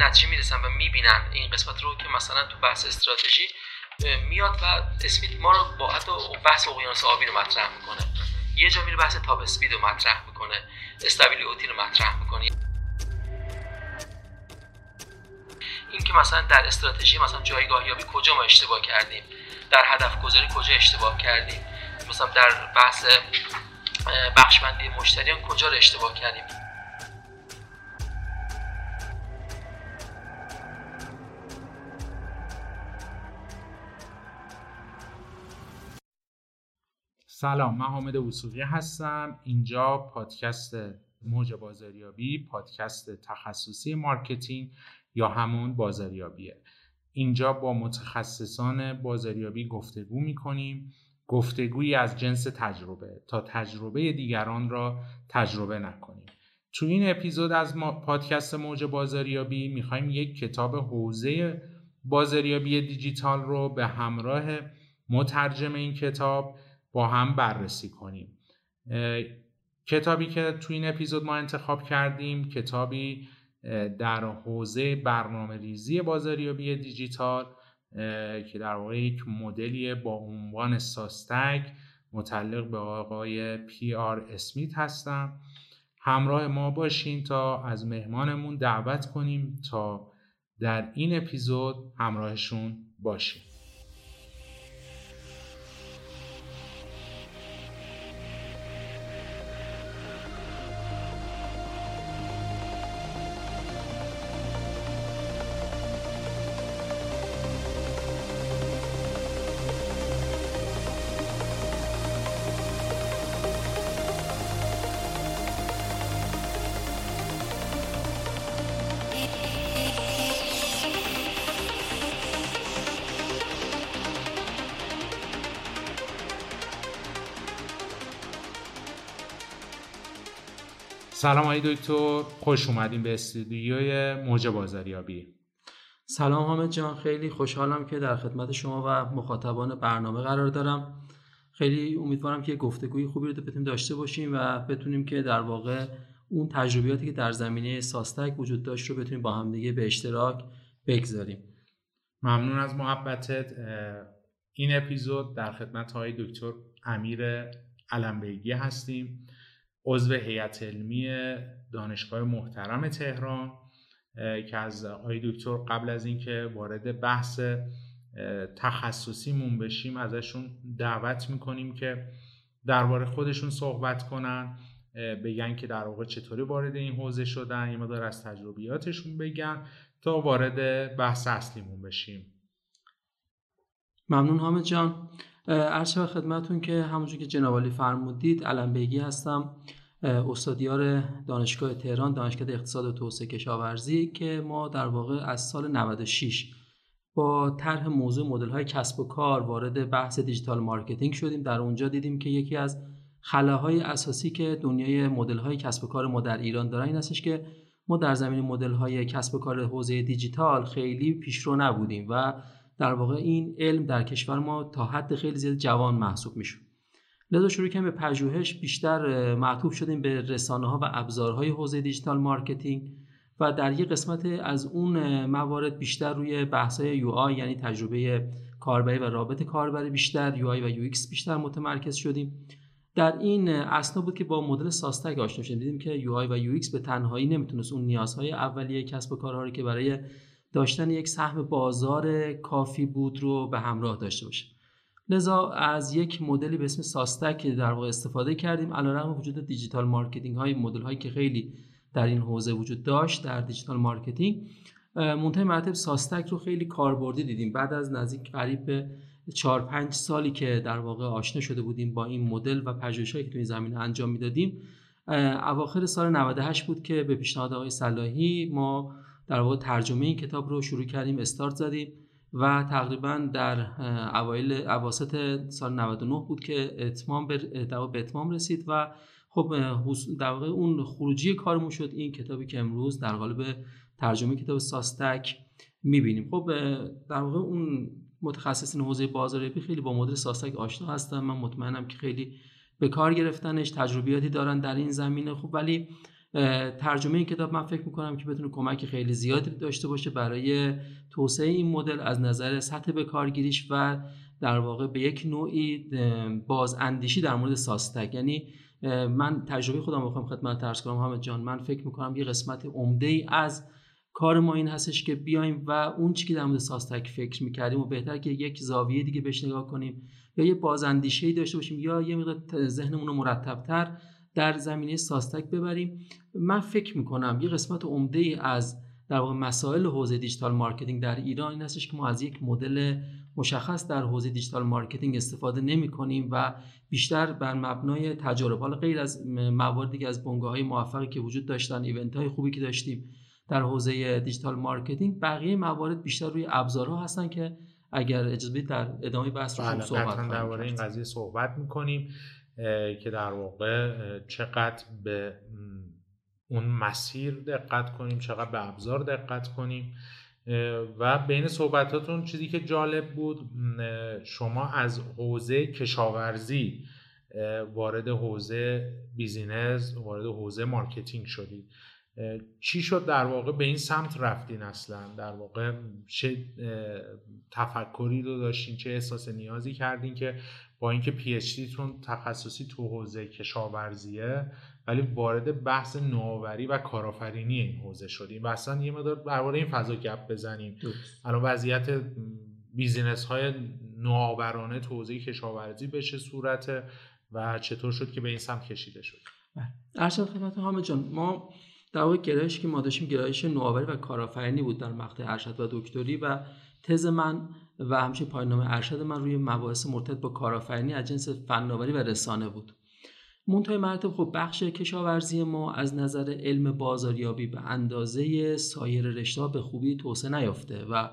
نتیجه می‌رسن و می‌بینن این قسمت رو که مثلا تو بحث استراتژی میاد و اسمیت ما رو با حتی بحث اقیانوس آبی رو مطرح می‌کنه. یه جا میره بحث تاپ اسپید رو مطرح می‌کنه. استابیلیتی رو مطرح می‌کنه. این که مثلا در استراتژی مثلا جایگاهیابی کجا ما اشتباه کردیم؟ در هدف گذاری کجا اشتباه کردیم؟ مثلا در بحث بخشبندی مشتریان کجا رو اشتباه کردیم؟ سلام من حامد هستم. اینجا پادکست موج بازاریابی پادکست تخصصی marketing یا همون بازاریابیه. اینجا با متخصصان بازاریابی گفتگو می‌کنیم. گفتگویی از جنس تجربه. تا تجربه دیگران را تجربه نکنیم. تو این اپیزود از پادکست موج بازاریابی می‌خوایم یک کتاب حوزه بازاریابی دیجیتال رو به همراه مترجم این کتاب با هم بررسی کنیم. کتابی که تو این اپیزود ما انتخاب کردیم کتابی در حوزه برنامه ریزی بازاریابی دیجیتال که در واقع یک مدلی با عنوان ساستک متعلق به آقای پی آر اسمیت هستم. همراه ما باشین تا از مهمانمون دعوت کنیم تا در این اپیزود همراهشون باشیم سلام آقای دکتر. خوش اومدیم به استودیوی موج بازاریابی. سلام حامد جان خیلی خوشحالم که در خدمت شما و مخاطبان برنامه قرار دارم. خیلی امیدوارم که گفتگوی خوبی رو بتونیم داشته باشیم و بتونیم که در واقع اون تجربیاتی که در زمینه ساستک وجود داشت رو بتونیم با همدیگه به اشتراک بگذاریم. ممنون از محبتت. این اپیزود در خدمت های دکتر امیر علمبیگی هستیم. عضو هیئت علمی دانشگاه محترم تهران که از آقای دکتر قبل از اینکه وارد بحث تخصصیمون بشیم ازشون دعوت می‌کنیم که درباره خودشون صحبت کنن بگن که در واقع چطوری وارد این حوزه شدن یه مدار از تجربیاتشون بگن تا وارد بحث اصلیمون بشیم. ممنون حامد جان. عرض خدمتون که همونجور که جناب فرمودید علم هستم استادیار دانشگاه تهران دانشکده اقتصاد و توسعه کشاورزی که ما در واقع از سال 96 با طرح موضوع مدل های کسب و کار وارد بحث digital marketing شدیم. در اونجا دیدیم که یکی از خلاهای اساسی که دنیای مدل های کسب و کار ما در ایران دارن این هستش که ما در زمینه مدل های کسب و کار حوزه دیجیتال خیلی پیشرو نبودیم و در واقع این علم در کشور ما تا حد خیلی زیاد جوان محسوب می‌شد لذا شروع کردیم به پژوهش بیشتر معطوف شدیم به رسانه ها و ابزارهای حوزه digital marketing و در یک قسمت از اون موارد بیشتر روی بحث های UI یعنی تجربه کاربری و رابط کاربری بیشتر UI و UX بیشتر متمرکز شدیم. در این اثنا بود که با مدل SOSTAC آشنا شدیم. دیدیم که UI و UX به تنهایی نمی‌تونست اون نیازهای اولیه کسب و کارها رو که برای داشتن یک سهم بازار کافی بود رو به همراه داشته باشه. لذا از یک مدلی به اسم SOSTAC در واقع استفاده کردیم علیرغم وجود digital marketing های مدل هایی که خیلی در این حوزه وجود داشت در digital marketing. منتهی مراتب SOSTAC رو خیلی کاربردی دیدیم. بعد از نزدیک قریب به 4 5 سالی که در واقع آشنا شده بودیم با این مدل و پژوهش‌هایی که تو این زمینه انجام می‌دادیم اواخر سال 98 بود که به پیشنهاد آقای صلاحی ما در واقع ترجمه این کتاب رو شروع کردیم استارت زدیم و تقریبا در اوایل اواسط سال 99 بود که اتمام به اتمام رسید و خب در واقع اون خروجی کارمون شد. این کتابی که امروز در قالب ترجمه کتاب ساستک می‌بینیم. خب در واقع اون متخصصین حوزه بازاریابی خیلی با مدل ساستک آشنا هستن. من مطمئنم که خیلی به کار گرفتنش تجربیاتی دارن در این زمینه. خب ولی ترجمه این کتاب من فکر می‌کنم که بتونه کمک خیلی زیادی داشته باشه برای توسعه این مدل از نظر سطح به کارگیریش و در واقع به یک نوعی باز اندیشی در مورد ساستک یعنی من تجربه خودم بخوام خدمت ترس کنم. محمد جان من فکر می‌کنم یه قسمت عمده ای از کار ما این هستش که بیایم و اون چی که در مورد ساستک فکر می‌کردیم و بهتر که یک زاویه دیگه بهش نگاه کنیم یا یه بازاندیشه ای داشته باشیم یا یه مقدار ذهنمون رو مرتبتر در زمینه SOSTAC ببریم. من فکر می‌کنم یه قسمت عمده ای از در واقع مسائل حوزه digital marketing در ایران این هستش که ما از یک مدل مشخص در حوزه digital marketing استفاده نمی کنیم و بیشتر بر مبنای تجارب حالا غیر از مواردی که از بنگاه های موفقی که وجود داشتن event های خوبی که داشتیم در حوزه digital marketing بقیه موارد بیشتر روی ابزارها هستن که اگر اجازه در ادامه بحث رو بله، صحبت درباره این قضیه صحبت می‌کنیم. که در واقع چقدر به اون مسیر دقت کنیم چقدر به ابزار دقت کنیم. و بین صحبتاتون چیزی که جالب بود شما از حوزه کشاورزی وارد حوزه business وارد حوزه marketing شدید. چی شد در واقع؟ به این سمت رفتین اصلا؟ در واقع چه تفکری رو داشتین؟ چه احساس نیازی کردین که با اینکه PhD تون تخصصی تو حوزه کشاورزیه ولی وارد بحث نوآوری و کارآفرینی این حوزه شدیم و اصلا یه مقدار درباره این فضا گپ بزنیم الان وضعیت business های نوآورانه تو حوزه کشاورزی به چه صورته و چطور شد که به این سمت کشیده شد؟ بله. ارشد خدمت حامد جان ما در واقع گرایشی که ما داشتیم گرایش نوآوری و کارآفرینی بود در مقطع ارشد و دکتری و تز من و همچنین پایان‌نامه ارشد من روی مباحث مرتبط با کارآفرینی از جنس فناوری و رسانه بود. منتهای مراتب خب بخش کشاورزی ما از نظر علم بازاریابی به اندازه سایر رشته به خوبی توسعه نیافته و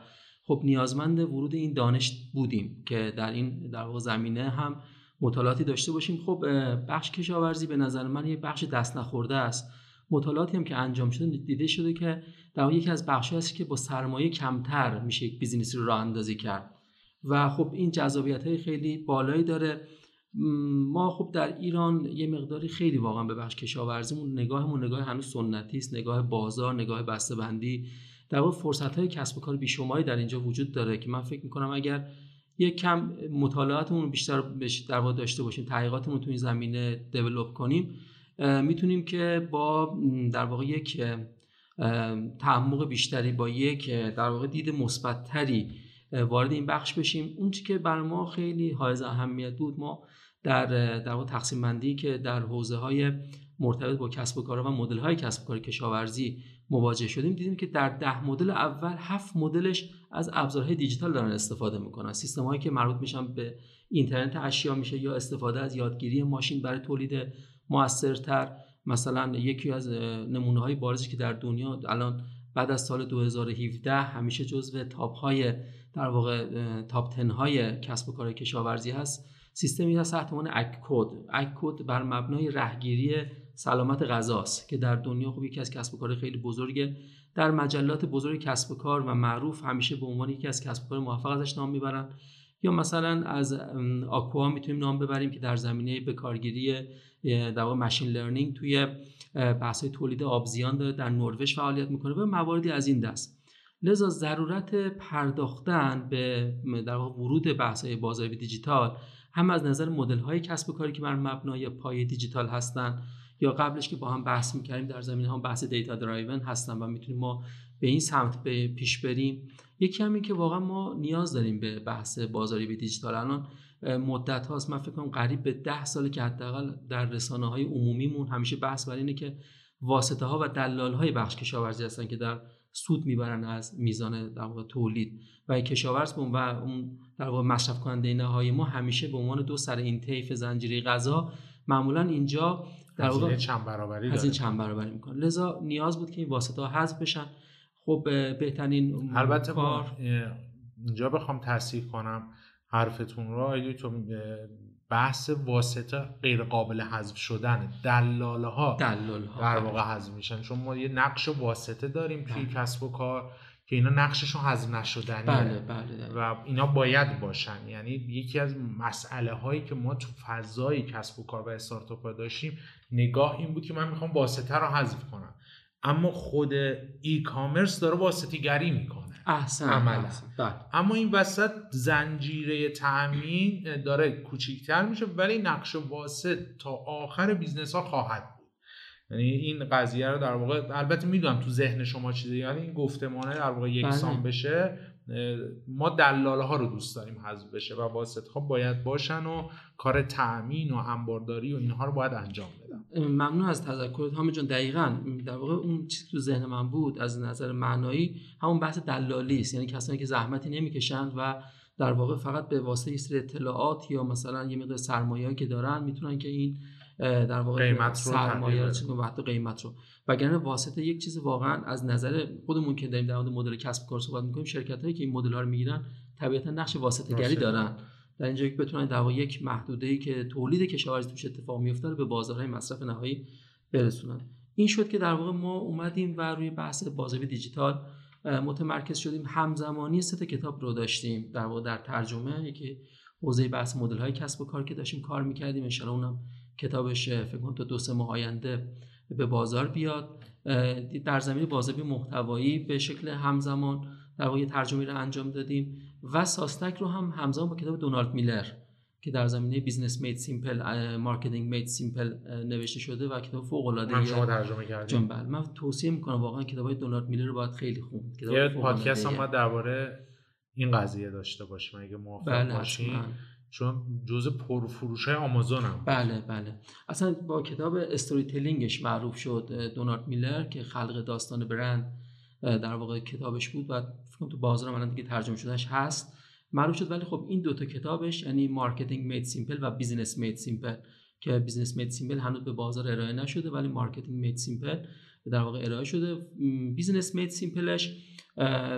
خب نیازمند ورود این دانش بودیم که در این در واقع زمینه هم مطالعاتی داشته باشیم. خب بخش کشاورزی به نظر من یه بخش دست نخورده است. مطالعاتی هم که انجام شده دیده شده که در یکی از بخش هست که با سرمایه کمتر میشه یک بیزینسی رو راه اندازی کرد. و خب این جذابیت های خیلی بالایی داره. ما خب در ایران یه مقداری خیلی واقعا به بخش کشاورزیمون نگاهمون نگاه هنوز سنتی است نگاه بازار نگاه بندی در واقع فرصت های کسب و کار بیشماری در اینجا وجود داره که من فکر می‌کنم اگر یک کم مطالعاتمون بیشتر در واقع داشته باشیم تحقیقاتمون تو این زمینه دیولپ کنیم می‌تونیم که با در واقع یک تعمق بیشتری با یک در واقع دید مثبتتری وارد این بخش بشیم. اون که بر ما خیلی حائز اهمیت بود ما در در واقع تقسیم بندی که در حوزه های مرتبط با کسب و کار و مدل های کسب و کار کشاورزی مواجه شدیم دیدیم که در ده مدل اول هفت مدلش از ابزارهای دیجیتال دارن استفاده می‌کنن. سیستم هایی که مربوط میشن به اینترنت اشیا میشه یا استفاده از یادگیری ماشین برای تولید موثرتر. مثلا یکی از نمونه های بارزی که در دنیا الان بعد از سال 2017 همیشه جزو top های در واقع top 10 های کسب و کار کشاورزی هست سیستمی هست تحت عنوان اک کد اک کد بر مبنای رهگیری سلامت غذاست که در دنیا خوب یکی از کسب و کار خیلی بزرگه. در مجلات بزرگ کسب و کار و معروف همیشه به عنوان یکی از کسب و کار موفق ازش نام می‌برن. یا مثلا از آکوا می‌تونیم نام ببریم که در زمینه به کارگیری در واقع machine learning توی بحث تولید آبزیان داره در نروژ فعالیت می‌کنه و مواردی از این دست. لذا ضرورت پرداختن به در واقع ورود بحث بازار دیجیتال هم از نظر مدل های کسب و کاری که بر مبنای پای دیجیتال هستن یا قبلش که با هم بحث می‌کردیم در زمینه هم بحث data driven هستن و می‌تونیم ما به این سمت به پیش بریم. یکی همین که واقعا ما نیاز داریم به بحث بازاری به دیجیتال. الان مدت هاست. من فکر کنم قریب به ده ساله که حداقل در رسانه های عمومیمون همیشه بحث بر اینه که واسطه ها و دلال های بخش کشاورزی هستن که در سود می‌برن از میزان در واقع تولید. و کشاورز و اون در واقع مصرف کننده نهایی ما همیشه به عنوان دو سر این طیف زنجیره غذا معمولا اینجا در واقع چند برابری از این چند برابری می‌کنه. لذا نیاز بود که این واسطه ها حذف بشن. خب بهترین البته کار. اینجا بخوام تصحیح کنم حرفتون رو. تو بحث واسطه غیر قابل حذف شدن دلاله ها دلاله ها در واقع حذف میشن. چون ما یه نقش واسطه داریم توی بله. کسب و کار که اینا نقششون حذف نشدنیه بله بله و اینا باید باشن. یعنی یکی از مسئله هایی که ما تو فضای کسب و کار و استارتاپ داشتیم نگاه این بود که من می‌خوام واسطه رو حذف کنم. اما خود e-commerce داره واسطه گری می‌کنه احسن عملا. بله. اما این وسط زنجیره تامین داره کوچیکتر میشه ولی نقش واسط تا آخر business ها خواهد بود یعنی این قضیه رو در واقع البته می‌دونم تو ذهن شما چیزه یعنی این گفتمانه در واقع یکسان بله. بشه ما دلاله ها رو دوست داریم حذف بشه و واسط ها باید باشن و کار تامین و انبارداری و اینها رو باید انجام بدن. ممنون از تذکرت. حامد جان دقیقا در واقع اون چیزی تو ذهن من بود از نظر معنایی همون بحث دلالی است. یعنی کسانی که زحمتی نمی‌کشند و در واقع فقط به واسطه سری اطلاعات یا مثلا یه مقدار سرمایه‌ای که دارن می‌تونن که این در واقع قیمت رو سرمایه رو حتی قیمت رو. وگرنه واسطه یک چیز واقعا از نظر خودمون که داریم در مورد مدل کسب کار صحبت می‌کنیم شرکت هایی که این مدل ها رو می‌گیرن طبیعتا نقش واسطه گری. دارن. در اینجا که بتونن در واقع یک محدوده ای که تولید کشاورزی توش اتفاق میفته رو به بازارهای مصرف نهایی برسونن. این شد که در واقع ما اومدیم و روی بحث بازاریابی دیجیتال متمرکز شدیم. همزمانی سه تا کتاب رو داشتیم در واقع در ترجمه. یکی حوزه بحث مدل های کسب و کار که داشتیم کار می‌کردیم. ان اونم کتابش فکر کنم تا دو سه ماه آینده به بازار بیاد. در زمینه بازاریابی محتوایی به شکل همزمان در واقع ترجمه رو انجام دادیم و SOSTAC رو هم همزمان با کتاب دونالد میلر که در زمینه Business Made Simple Marketing Made Simple نوشته شده و کتاب فوق العاده من شما ترجمه بله من توصیه می‌کنم واقعا کتابای دونالد میلر رو باید خیلی خوند. کتاب یه. پادکست هم درباره این قضیه داشته باشیم. اگه موافق بله باشین. چون جز پرفروش های آمازون هم بله بله. اصلا با کتاب storytelling ش معروف شد دونالد میلر که خلق داستان برند در واقع کتابش بود و فکر تو بازار الان دیگه ترجمه شدهش هست. معروف شد ولی خب این دوتا کتابش یعنی Marketing Made Simple و Business Made Simple که Business Made Simple هنوز به بازار ارائه نشده ولی Marketing Made Simple در واقع ارائه شده. Business Made Simple ش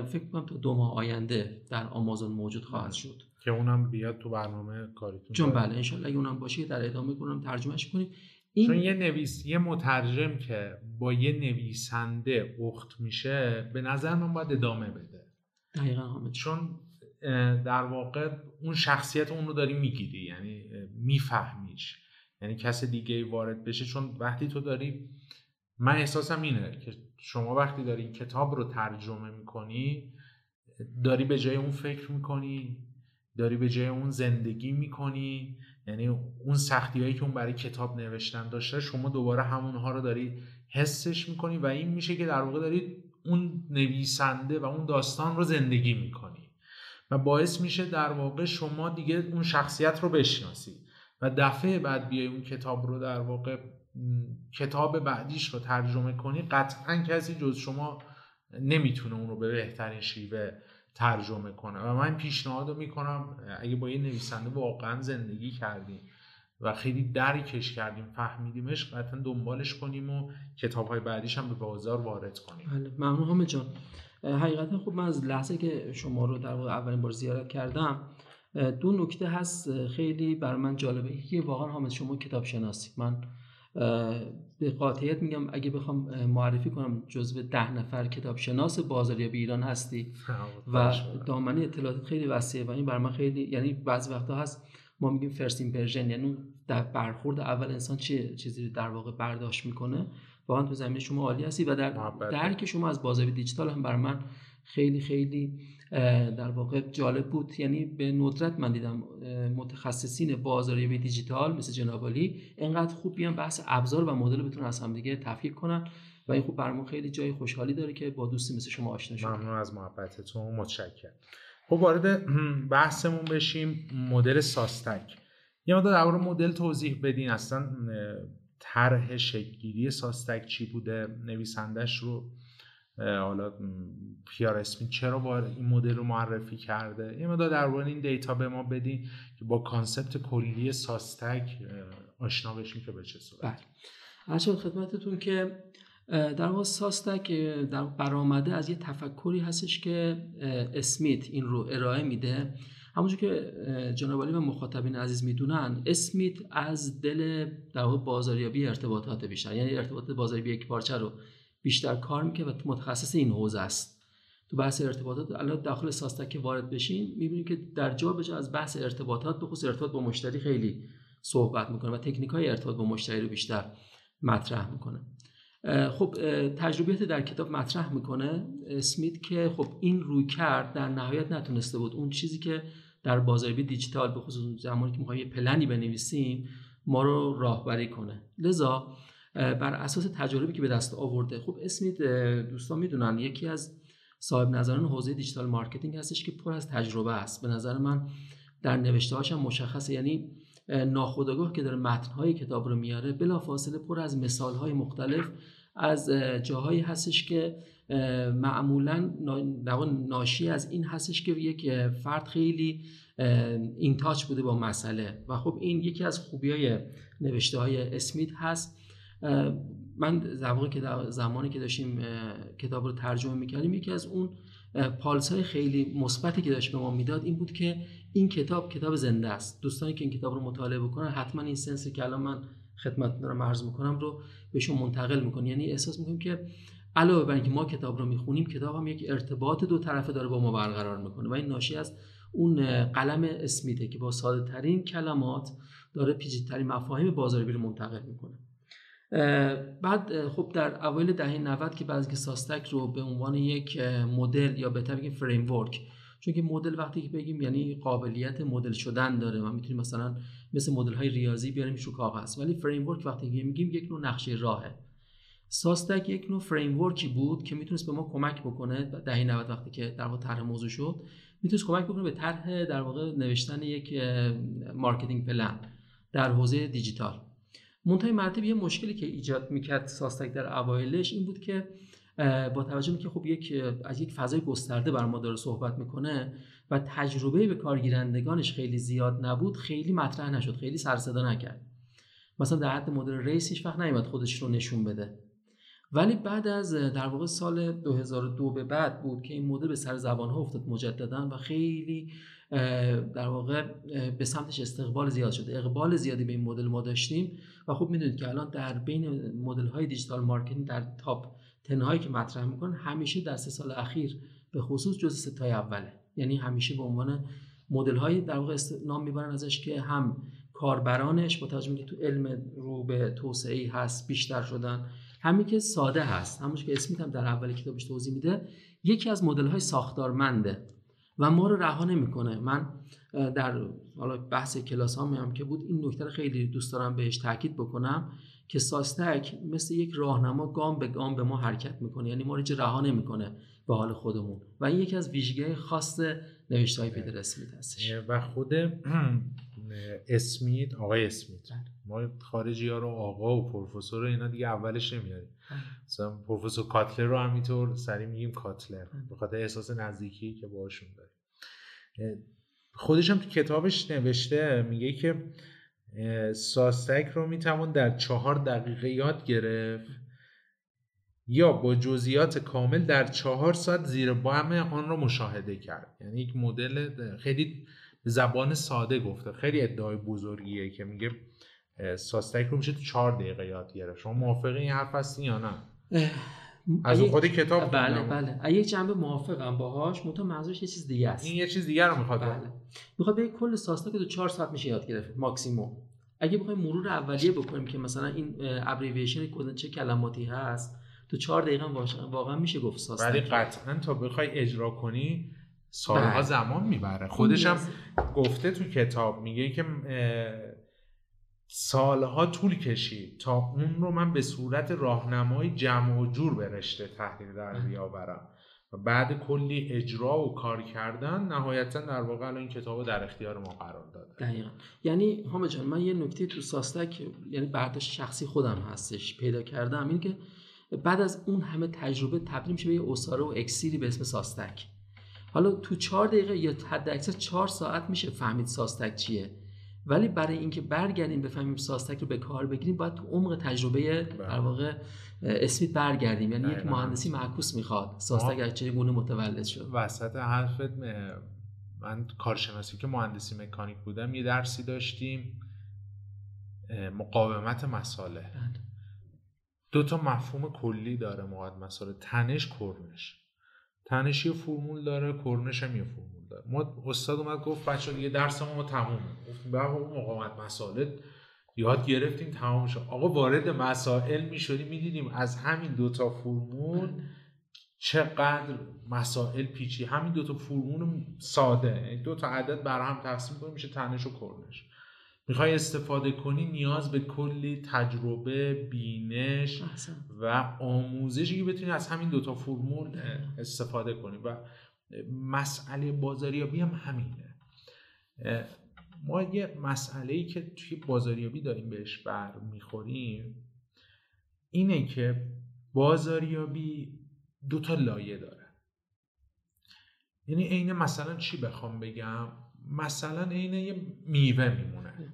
فکر کنم تا دو ماه آینده در آمازون موجود خواهد شد. که اونم بیاد تو برنامه کاریتون چون بله انشالله اگه اونم باشه در ادامه کنم ترجمهش کنیم. این چون یه نویس یه مترجم که با یه نویسنده اخت میشه به نظر من باید ادامه بده. دقیقا حامد. چون در واقع اون شخصیت اون رو داری می‌گیری یعنی میفهمیش. یعنی کس دیگه ای وارد بشه چون وقتی تو داری من احساسم اینه که شما وقتی داری این کتاب رو ترجمه می‌کنی داری به جای اون فکر می‌کنی داری به جای اون زندگی می‌کنی یعنی اون سختی هایی که اون برای کتاب نوشتن داشته شما دوباره همونها رو داری حسش می‌کنی و این میشه که در واقع داری اون نویسنده و اون داستان رو زندگی می‌کنی. و باعث میشه در واقع شما دیگه اون شخصیت رو بشناسی و دفعه بعد بیای اون کتاب رو در واقع کتاب بعدیش رو ترجمه کنی قطعا کسی جز شما نمی‌تونه اون رو به بهترین شیوه ترجمه کنه. و من پیشنهاد رو می‌کنم اگه با یه نویسنده واقعا زندگی کردیم و خیلی درکش کردیم فهمیدیمش قطعا دنبالش کنیم و کتاب های بعدیش هم به بازار وارد کنیم. بله ممنون حامد جان. حقیقتا خب من از لحظه که شما رو در واقع اولین بار زیارت کردم دو نکته هست خیلی بر من جالبه. یکی واقعا حامد شما کتاب شناسی من به قاطعیت میگم اگه بخوام معرفی کنم جزو ده نفر کتاب شناس بازاریابی ایران هستی و دامنه اطلاعات خیلی وسیعه و این بر من خیلی یعنی بعضی وقتا هست ما میگیم first impression یعنی در برخورد اول انسان چه چیزی در واقع برداشت می‌کنه واقعا تو زمینه شما عالی هستی و در. درک شما از بازاریابی دیجیتال هم بر من خیلی خیلی در واقع جالب بود. یعنی به ندرت من دیدم متخصصین بازاریابی دیجیتال مثل جناب علی اینقدر خوب بیان بحث ابزار و مدل بتونن از همدیگه تفکیک کنن و این خوب برامون خیلی جای خوشحالی داره که با دوستی مثل شما آشنا شدیم ممنون از محبتتون. متشکرم. خب وارد بحثمون بشیم. مدل ساستک. یه مقدار در مدل توضیح بدین. اصلا طرح شکلگیری SOSTAC چی بوده؟ نویسندش رو حالا پی‌آر اسمیت چرا با این مدل رو معرفی کرده؟ یه مقدار در این data به ما بدین که با concept کلی SOSTAC آشنا بشیم که به چه صورت. بله. خدمتتون که در واقع SOSTAC در برآمده از یه تفکری هستش که اسمیت این رو ارائه میده. همونجور که جناب علی و مخاطبین عزیز می‌دونن اسمیت از دل در واقع بازاریابی ارتباطات بیشتر. یعنی ارتباطات بازاریابی یک پارچه رو بیشتر کار می‌کنه و متخصص این حوزه است. تو بحث ارتباطات الان داخل ساستک وارد بشین می‌بینید که در جا به از بحث ارتباطات به خصوص ارتباط با مشتری خیلی صحبت می‌کنه و تکنیک های ارتباط با مشتری رو بیشتر مطرح می‌کنه. خب تجربیات در کتاب مطرح می‌کنه اسمیت که خب این رویکرد در نهایت نتونسته بود. اون چیزی که در بازاریابی دیجیتال به خصوص زمانی که می‌خوایم یه پلنی بنویسیم ما رو راهبری کنه. لذا بر اساس تجربه‌ای که به دست آورده. خب اسمیت دوستان می‌دونن. یکی از صاحب نظران حوزه digital marketing هستش که پر از تجربه است. به نظر من در نوشته هاشم مشخصه. یعنی ناخودآگاه که داره متنهای کتاب رو میاره بلافاصله پر از مثالهای مختلف از جاهایی هستش که معمولا ناشی از این هستش که یک فرد خیلی این تاچ بوده با مسئله. و خب این یکی از خوبی های نوشته های اسمیت هست. من زمانی که زمانی که داشتیم کتاب رو ترجمه می‌کردیم یکی از اون پالس های خیلی مثبتی که داشت به ما می‌داد این بود که این کتاب کتاب زنده است. دوستانی که این کتاب رو مطالعه بکنن حتما این سنسی که الان من خدمت دارم عرض می‌کنم رو بهشون منتقل می‌کنه یعنی احساس می‌کنیم که علاوه بر اینکه ما کتاب رو می‌خونیم کتاب هم یک ارتباط دو طرفه داره با ما برقرار می‌کنه و این ناشی از اون قلم اسمیته که با ساده ترین کلمات داره پیچیده‌ترین مفاهیم بازاریابی رو منتقل می‌کنه. بعد خب در اوایل دهه 90 که بعضی که ساستک رو به عنوان یک مدل یا بهتر بگیم فریم ورک چون که مدل وقتی که بگیم یعنی قابلیت مدل شدن داره. و می‌تونیم مثلا مثل مدل های ریاضی بیاریم رو کاغذ. ولی framework وقتی که میگیم یک نوع نقشه راهه. SOSTAC یک نوع framework ی بود که می‌تونست به ما کمک بکنه. دهه 90 وقتی که در واقع طرح موضوع شد می‌تونست کمک بکنه به طرح در واقع نوشتن یک marketing plan در حوزه دیجیتال. منتهای مراتب یه مشکلی که ایجاد می‌کرد SOSTAC در اوایلش این بود که با توجه که خب یک از یک فضای گسترده بر ما داره صحبت می‌کنه و تجربه به کارگیرندگانش خیلی زیاد نبود خیلی مطرح نشد خیلی سر صدا نکرد. مثلا در حد مدل RACE هیچ وقت نیومد خودش رو نشون بده. ولی بعد از در واقع سال 2002 به بعد بود که این مدل به سر زبان ها افتاد مجددا و خیلی در واقع به سمتش استقبال زیاد شده. اقبال زیادی به این مدل ما داشتیم و خب می‌دونید که الان در بین مدل های digital marketing در top ten هایی که مطرح می‌کنن همیشه در سه سال اخیر به خصوص جز ستای اوله. یعنی همیشه به عنوان مدل های در واقع نام می‌برن ازش که هم کاربرانش با توجه که تو علم رو به توسعه هست بیشتر شدن همین که ساده هست. همونش که اسمیت هم در اول کتابش توضیح میده یکی از مدل های ساختارمنده. و ما رو رها نمی‌کنه. من در حالا بحث کلاس ها هم که بود این نکته خیلی دوست دارم بهش تاکید بکنم که ساستک مثل یک راهنما گام به گام به ما حرکت می‌کنه. یعنی ما رو رها نمی‌کنه به حال خودمون. و این یکی از ویژگی خاص نوشته های پیتر اسمیت هستش. و خود اسمیت آقای اسمیت. بله. ما خارجی ها رو آقا و پروفسور اینا دیگه اولش نمیاریم بله. مثلا پروفسور کاتلر رو همینطور سری میگیم کاتلر. به خاطر احساس نزدیکی که باشون داره خودش هم تو کتابش نوشته میگه که ساستک رو می‌توان در چهار دقیقه یاد گرفت یا با جزئیات کامل در چهار ساعت زیر بام آن رو مشاهده کرد. یعنی یک مدل خیلی زبان ساده گفته. خیلی ادعای بزرگیه که میگه ساستک رو میشه تو چهار دقیقه یاد گرفت. شما موافق این حرف هستی یا نه؟ از خود کتاب بله بله. یک جنبه موافقم باهاش منتها منظورش یه چیز دیگه است. این یه چیز دیگه رو می‌خواد بله. می‌خواد به کل ساستک تو 4 ساعت میشه یاد گرفت ماکسیموم. اگه بخوایم مرور اولیه بکنیم که مثلا این ابریویشن کد چه کلماتی هست تو 4 دقیقه واقعا میشه گفت ساستک ولی قطعا تا بخوای اجرا کنی سالها بله. زمان می‌بره. خودش هم گفته تو کتاب میگه که سالها طول کشید تا اون رو من به صورت راهنمای جمع و جور به رشته تحلیل در. بیاورم. و بعد کلی اجرا و کار کردن نهایتا در واقع الان این کتاب در اختیار ما قرار داده. دقیقا. یعنی همه جان من یه نکته تو ساستک یعنی برداشت شخصی خودم هستش پیدا کردم این که بعد از اون همه تجربه تبدیل میشه به یه اساره و اکسیری به اسم ساستک. حالا تو چهار دقیقه یا حد اکثر چهار ساعت میشه فهمید ساستک چیه. ولی برای اینکه برگردیم بفهمیم ساستک رو به کار بگیریم باید تو عمق تجربه بله. در واقع اسمیت برگردیم. یعنی یک مهندسی معکوس می‌خواد. ساستک از چه گونه متولد شد؟ وسط حرفت من کارشناسی که مهندسی مکانیک بودم یه درسی داشتیم مقاومت مساله بله. دو تا مفهوم کلی داره مقاومت مساله تنش کرنش. تنش یه فرمول داره کرنش هم یه فرمول. ما استاد اومد گفت بچه دیگه درس ما تمومه. گفتیم به اون مقاومت مسائل. یاد گرفتیم تمام شد. آقا وارد مسائل می‌شدیم می‌دیدیم از همین دوتا فرمول چقدر مسائل پیچی همین دوتا فرمول ساده. یعنی دو تا عدد بر هم تقسیم کنیم میشه تنش و کرنش. می‌خوای استفاده کنی نیاز به کلی تجربه بینش و آموزشی که بتونی از همین دوتا فرمول استفاده کنی. و مسئله بازاریابی هم همینه. ما یه مسئله ای که توی بازاریابی داریم بهش بر می‌خوریم اینه که بازاریابی دو تا لایه داره. یعنی عین مثلا چی بخوام بگم؟ مثلا عین یه میوه میمونه.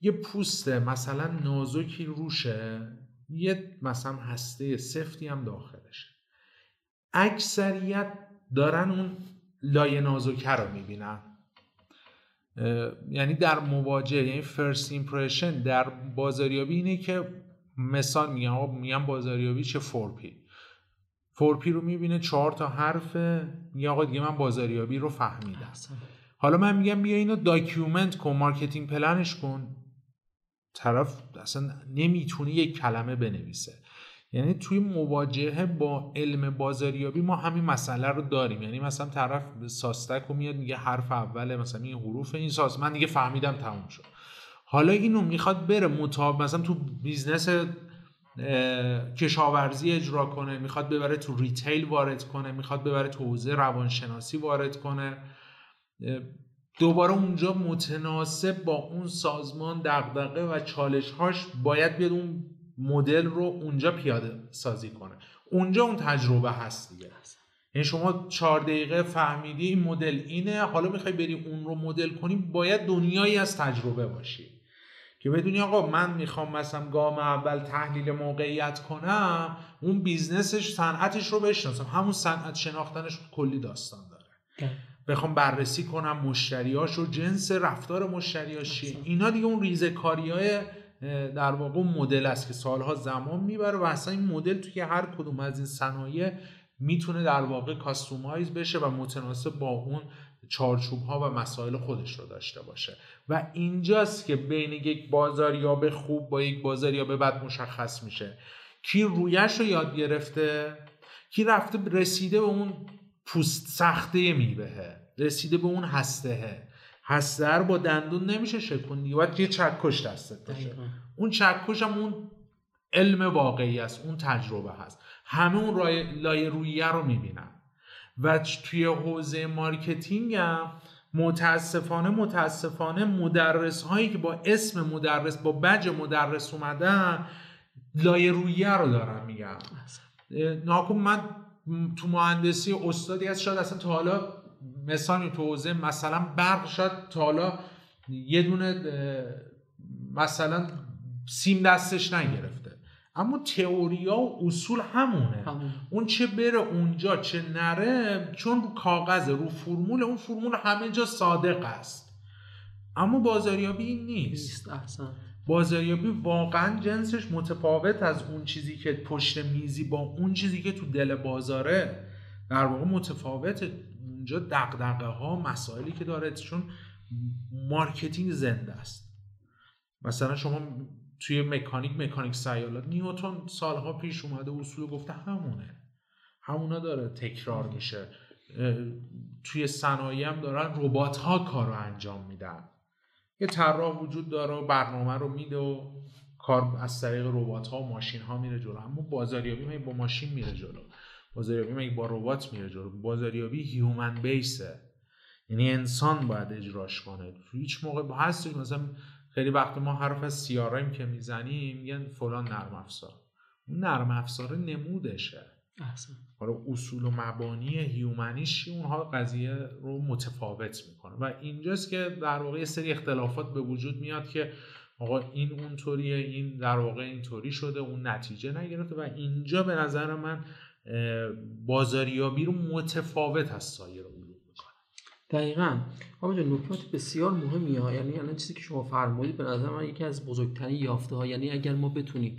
یه پوست مثلا نازکی روشه یه مثلا هسته سفتی هم داخلشه. اکثریت دارن اون لایه نازکه رو می‌بینن. یعنی در مواجهه یعنی first impression در بازاریابی اینه که مثال میگم میگم بازاریابی چه four P؟ four P رو می‌بینه چهار تا حرف میگه آقا دیگه من بازاریابی رو فهمیدم. حالا من میگم بیا اینو document کن marketing plan ش کن. طرف اصلا نمی‌تونه یک کلمه بنویسه. یعنی توی مواجهه با علم بازاریابی ما همین مسئله رو داریم. یعنی مثلا طرف SOSTAC رو میاد میگه حرف اوله مثلا این حروف این ساز من دیگه فهمیدم تموم شد. حالا اینو می‌خواد بره مطابق مثلا تو business کشاورزی اجرا کنه می‌خواد ببره تو ریتیل وارد کنه می‌خواد ببره تو حوزه روانشناسی وارد کنه. دوباره اونجا متناسب با اون سازمان دغدغه و چالش هاش باید بیاد اون مدل رو اونجا پیاده سازی کنه. اونجا اون تجربه هست دیگه. یعنی شما چهار دقیقه فهمیدی این مدل اینه حالا می‌خوای بری اون رو مدل کنی باید دنیایی از تجربه باشی. که بدونی آقا من می‌خوام مثلا گام اول تحلیل موقعیت کنم اون business ش صنعتش رو بشناسم. همون صنعت شناختنش کلی داستان داره. بخوام بررسی کنم مشتریاش و جنس رفتار مشتریاش چیه. اینا دیگه اون ریزکاری های در واقع مدل است که سالها زمان می‌بره و اصلا این مدل توی هر کدوم از این صنایع می‌تونه در واقع customize بشه و متناسب با اون چارچوب ها و مسائل خودش رو داشته باشه. و اینجاست که بین یک بازاریاب خوب با یک بازاریاب بد مشخص میشه. کی رویش رو یاد گرفته؟ کی رفته رسیده به اون پوست سخته میوهه رسیده به اون هسته هسته رو با دندون نمیشه دیگه باید یه چکش دستت باشه. اون چکش هم اون علم واقعی است. اون تجربه هست. همه اون لایه رویه رو می‌بینن. و توی حوزه marketing هم متاسفانه متاسفانه مدرس هایی که با اسم مدرس با بج مدرس اومدن لایه رویه رو دارن میگم ناکن من تو مهندسی استادی هست. شاید اصلا تا حالا مثال تو حوزه مثلا برق شاید تا حالا یه دونه مثلا سیم دستش نگرفته. اما تئوریا و اصول همونه. اون چه بره اونجا چه نره چون رو کاغذ رو فرمول اون فرمول همه جا صادق است. اما بازاریابی این نیست, نیست بازاریابی واقعا جنسش متفاوت از اون چیزی که پشت میزی با اون چیزی که تو دل بازاره در واقع متفاوته. اونجا دقدقه ها مسائلی که داره چون marketing زنده است. مثلا شما توی مکانیک مکانیک سیالات نیوتن سالها پیش اومده اصول گفته همونه. همونا داره تکرار میشه. توی صنایع هم دارن ربات ها کار انجام میدن. یه طراح وجود داره و برنامه رو میده و کار از طریق ربات ها و ماشین ها میره جلو. اما بازاریابی با ماشین میره جلو. بازاریابی مگه با ربات میره جلو. بازاریابی human base ه یعنی انسان باید اجراش کنه. هیچ موقع هست مثلا خیلی وقت ما حرف از سیارم که می‌زنیم میگن فلان نرم افزار. اون نرم افزار نمودشه. حالا اصول و مبانی هیومنیش اونها قضیه رو متفاوت می‌کنه. و اینجاست که در واقع یه سری اختلافات به وجود میاد که آقا این اونطوریه این در واقع اینطوری شده اون نتیجه نگرفته. و اینجا به نظر من بازاریابی رو متفاوت از سایر علوم می‌کنه. دقیقا. آقا نکات بسیار مهمی ها. یعنی الان چیزی که شما فرمودید به نظر من یکی از بزرگترین یافته ها یعنی اگر ما بتونیم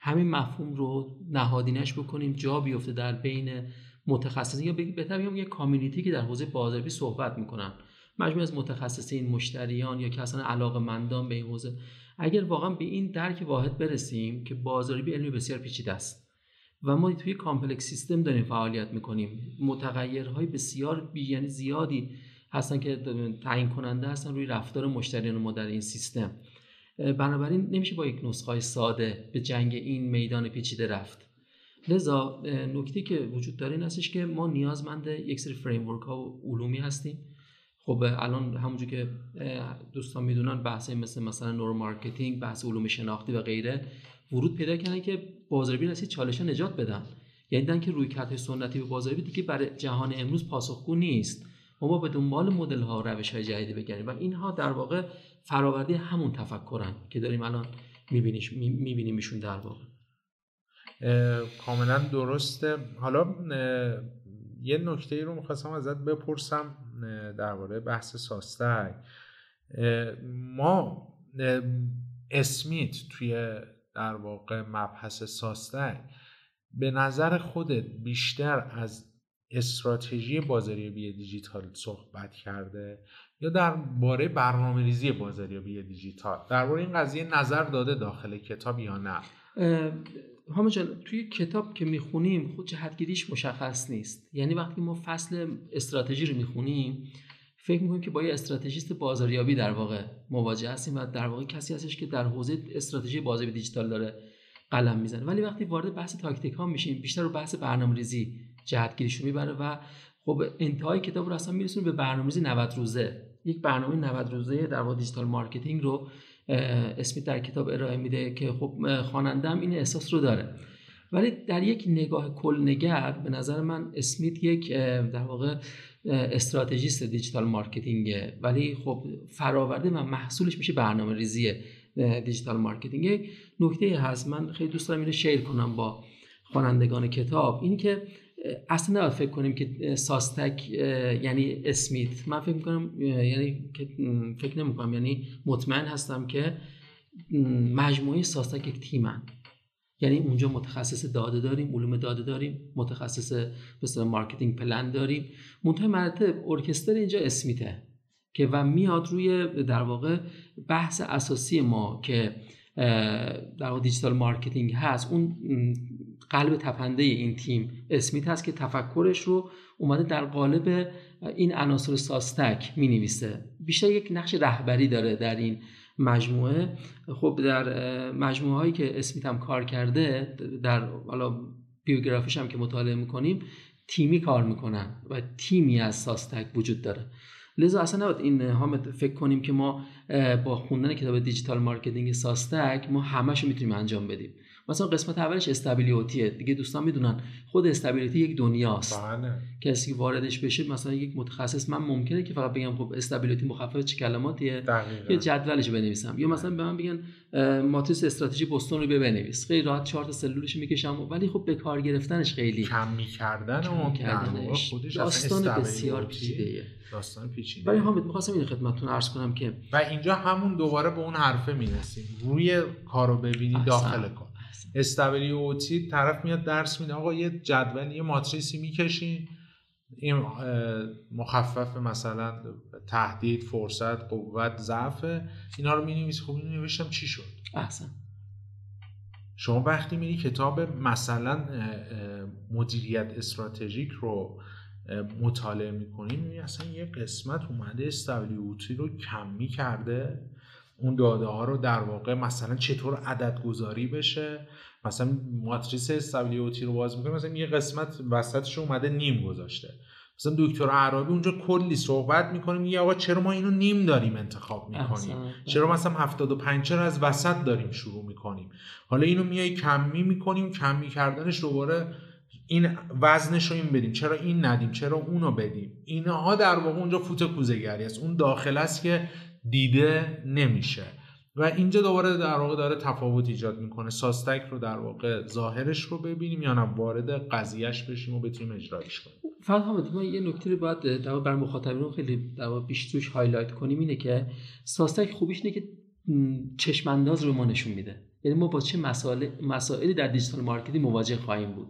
همین مفهوم رو نهادینش بکنیم جا بیفته در بین متخصصین. یا بهتر بگم یه کامیونیتی که در حوزه بازاریابی صحبت می‌کنن. مجموعه از متخصصین مشتریان یا اصلا علاقه مندان به این حوزه. اگر واقعا به این درک واحد برسیم که بازاریابی علمی بسیار پیچیده است. و ما توی complex system داریم فعالیت می‌کنیم. متغیرهای بسیار بی یعنی زیادی هستن که تعیین کننده هستن روی رفتار مشتریان ما در این سیستم. بنابراین نمیشه با یک نسخه ساده به جنگ این میدان پیچیده رفت. لذا نکته که وجود داره این هستش که ما نیازمند یک سری فریم ها و علومی هستیم. خب الان همونجور که دوستان می‌دونن بحث مثل مثلا neuromarketing بحث علوم شناختی و غیره. ورود پیدا کردن که بازاریابی رسید چالش نجات بدن. یعنی دن که روی کت سنتی به بازاریابی دیگه برای جهان امروز پاسخگو نیست. ما به دنبال مدل ها روش های جدیدی بگردیم و اینها در واقع فراورده همون تفکرن که داریم الان می‌بینیم ایشون در واقع. کاملا درسته. حالا یه نکته ای رو می‌خواستم ازت بپرسم درباره بحث ساستک ما اسمیت توی در واقع مبحث ساستک به نظر خودت بیشتر از استراتژی بازاریابی دیجیتال صحبت کرده یا درباره برنامه ریزی بازاریابی دیجیتال؟ درباره این قضیه نظر داده داخل کتاب یا نه؟ همه جان توی کتاب که می‌خونیم خود جهتگیریش مشخص نیست. یعنی وقتی ما فصل استراتژی رو می‌خونیم فکر می‌کنیم که با یه استراتژیست بازاریابی در واقع مواجه هستیم و در واقع کسی هستش که در حوزه استراتژی بازاریابی دیجیتال داره قلم می‌زنه. ولی وقتی وارد بحث تاکتیک ها میشیم بیشتر رو بحث برنامه‌ریزی جهتگیریشو می‌بره و خب انتهای کتاب رو اصلا میرسونه به برنامه‌ریزی 90 روزه. یک برنامه 90 روزه در واقع digital marketing رو اسمیت در کتاب ارائه میده که خب خواننده این احساس رو داره. ولی در یک نگاه کل نگر به نظر من اسمیت یک در واقع استراتژیست digital marketing ه. ولی خب فراورده و محصولش میشه برنامه ریزی digital marketing نکته هست من خیلی دوست دارم اینو share کنم با خوانندگان کتاب. این که اصلا نباید فکر کنیم که SOSTAC یعنی اسمیت. من فکر می‌کنم یعنی فکر نمی کنم یعنی مطمئن هستم که مجموعه SOSTAC یک تیمن. یعنی اونجا متخصص داده داریم علوم داده داریم متخصص مثلا marketing plan داریم. منتهای مراتب ارکستر اینجا اسمیته که و میاد روی در واقع بحث اساسی ما که در واقع digital marketing هست. اون قلب تپنده این تیم اسمیت هست که تفکرش رو اومده در قالب این عناصر SOSTAC می نویسه بیشتر یک نقش رهبری داره در این مجموعه. خب در مجموعه هایی که اسمیت هم کار کرده در حالا بیوگرافیش هم که مطالعه می‌کنیم تیمی کار می‌کنن و تیمی از SOSTAC وجود داره. لذا اصلا نباید این حامد فکر کنیم که ما با خوندن کتاب digital marketing SOSTAC ما همش می‌تونیم انجام بدیم. مثلا قسمت اولش stability ه. دیگه دوستان می‌دونن. خود stability یک دنیاست. بله. کسی واردش بشه مثلا یک متخصص من ممکنه که فقط بگم خب stability مخفف چه کلماتیه. یه جدولش بنویسم. یا مثلا به من بگن ماتریس استراتژی بوستون رو بنویس خیلی راحت چارت سلولش می‌کشم. ولی خب به کار گرفتنش خیلی کم می‌کردن کم کردنش داستان بسیار پیچیده داستان پیچیده. ولی حامد می‌خواستم این خدمتتون عرض کنم که و اینجا همون دوباره به اون حرفه می‌رسیم. روی کارو ببینی داخل کار. استابلی اوتی طرف میاد درس میده. آقا یه جدول یه ماتریسی می‌کشین. این مخفف مثلا تهدید فرصت قوت ضعف اینا رو می‌نویسی خب اینو نوشتم چی شد؟ احسن. شما وقتی میری کتاب مثلا مدیریت استراتژیک رو مطالعه می‌کنی می‌بینی اصلا یه قسمت اومده استابلیوتی رو کمی کرده اون داده ها رو در واقع مثلا چطور عدد گذاری بشه. مثلا ماتریس استابلیوتی رو باز می‌کنه مثلا یه قسمت وسطش اومده نیم گذاشته. مثلا دکتر عربی اونجا کلی صحبت می‌کنه میگه آقا چرا ما اینو نیم داریم انتخاب می‌کنیم؟ چرا مثلا 75 چرا از وسط داریم شروع می‌کنیم؟ حالا اینو میای کمی می‌کنیم کمی کردنش دوباره این وزنش رو این بدیم. چرا این ندیم؟ چرا اونو بدیم؟ اینها در واقع اونجا فوت کوزگری است. اون داخل است که دیده نمیشه. و اینجا دوباره در واقع داره تفاوت ایجاد می‌کنه. ساستک رو در واقع ظاهرش رو ببینیم یا نه وارد قضیهش بشیم و بتونیم اجرایش کنیم. فقط حامد ما یه نکته رو باید در بر مخاطبین خیلی در واقع بیش توش highlight کنیم اینه که SOSTAC خوبیش اینه که چشم انداز رو ما نشون میده. یعنی ما با چه مسائل مسائلی در digital marketing مواجه خواهیم بود.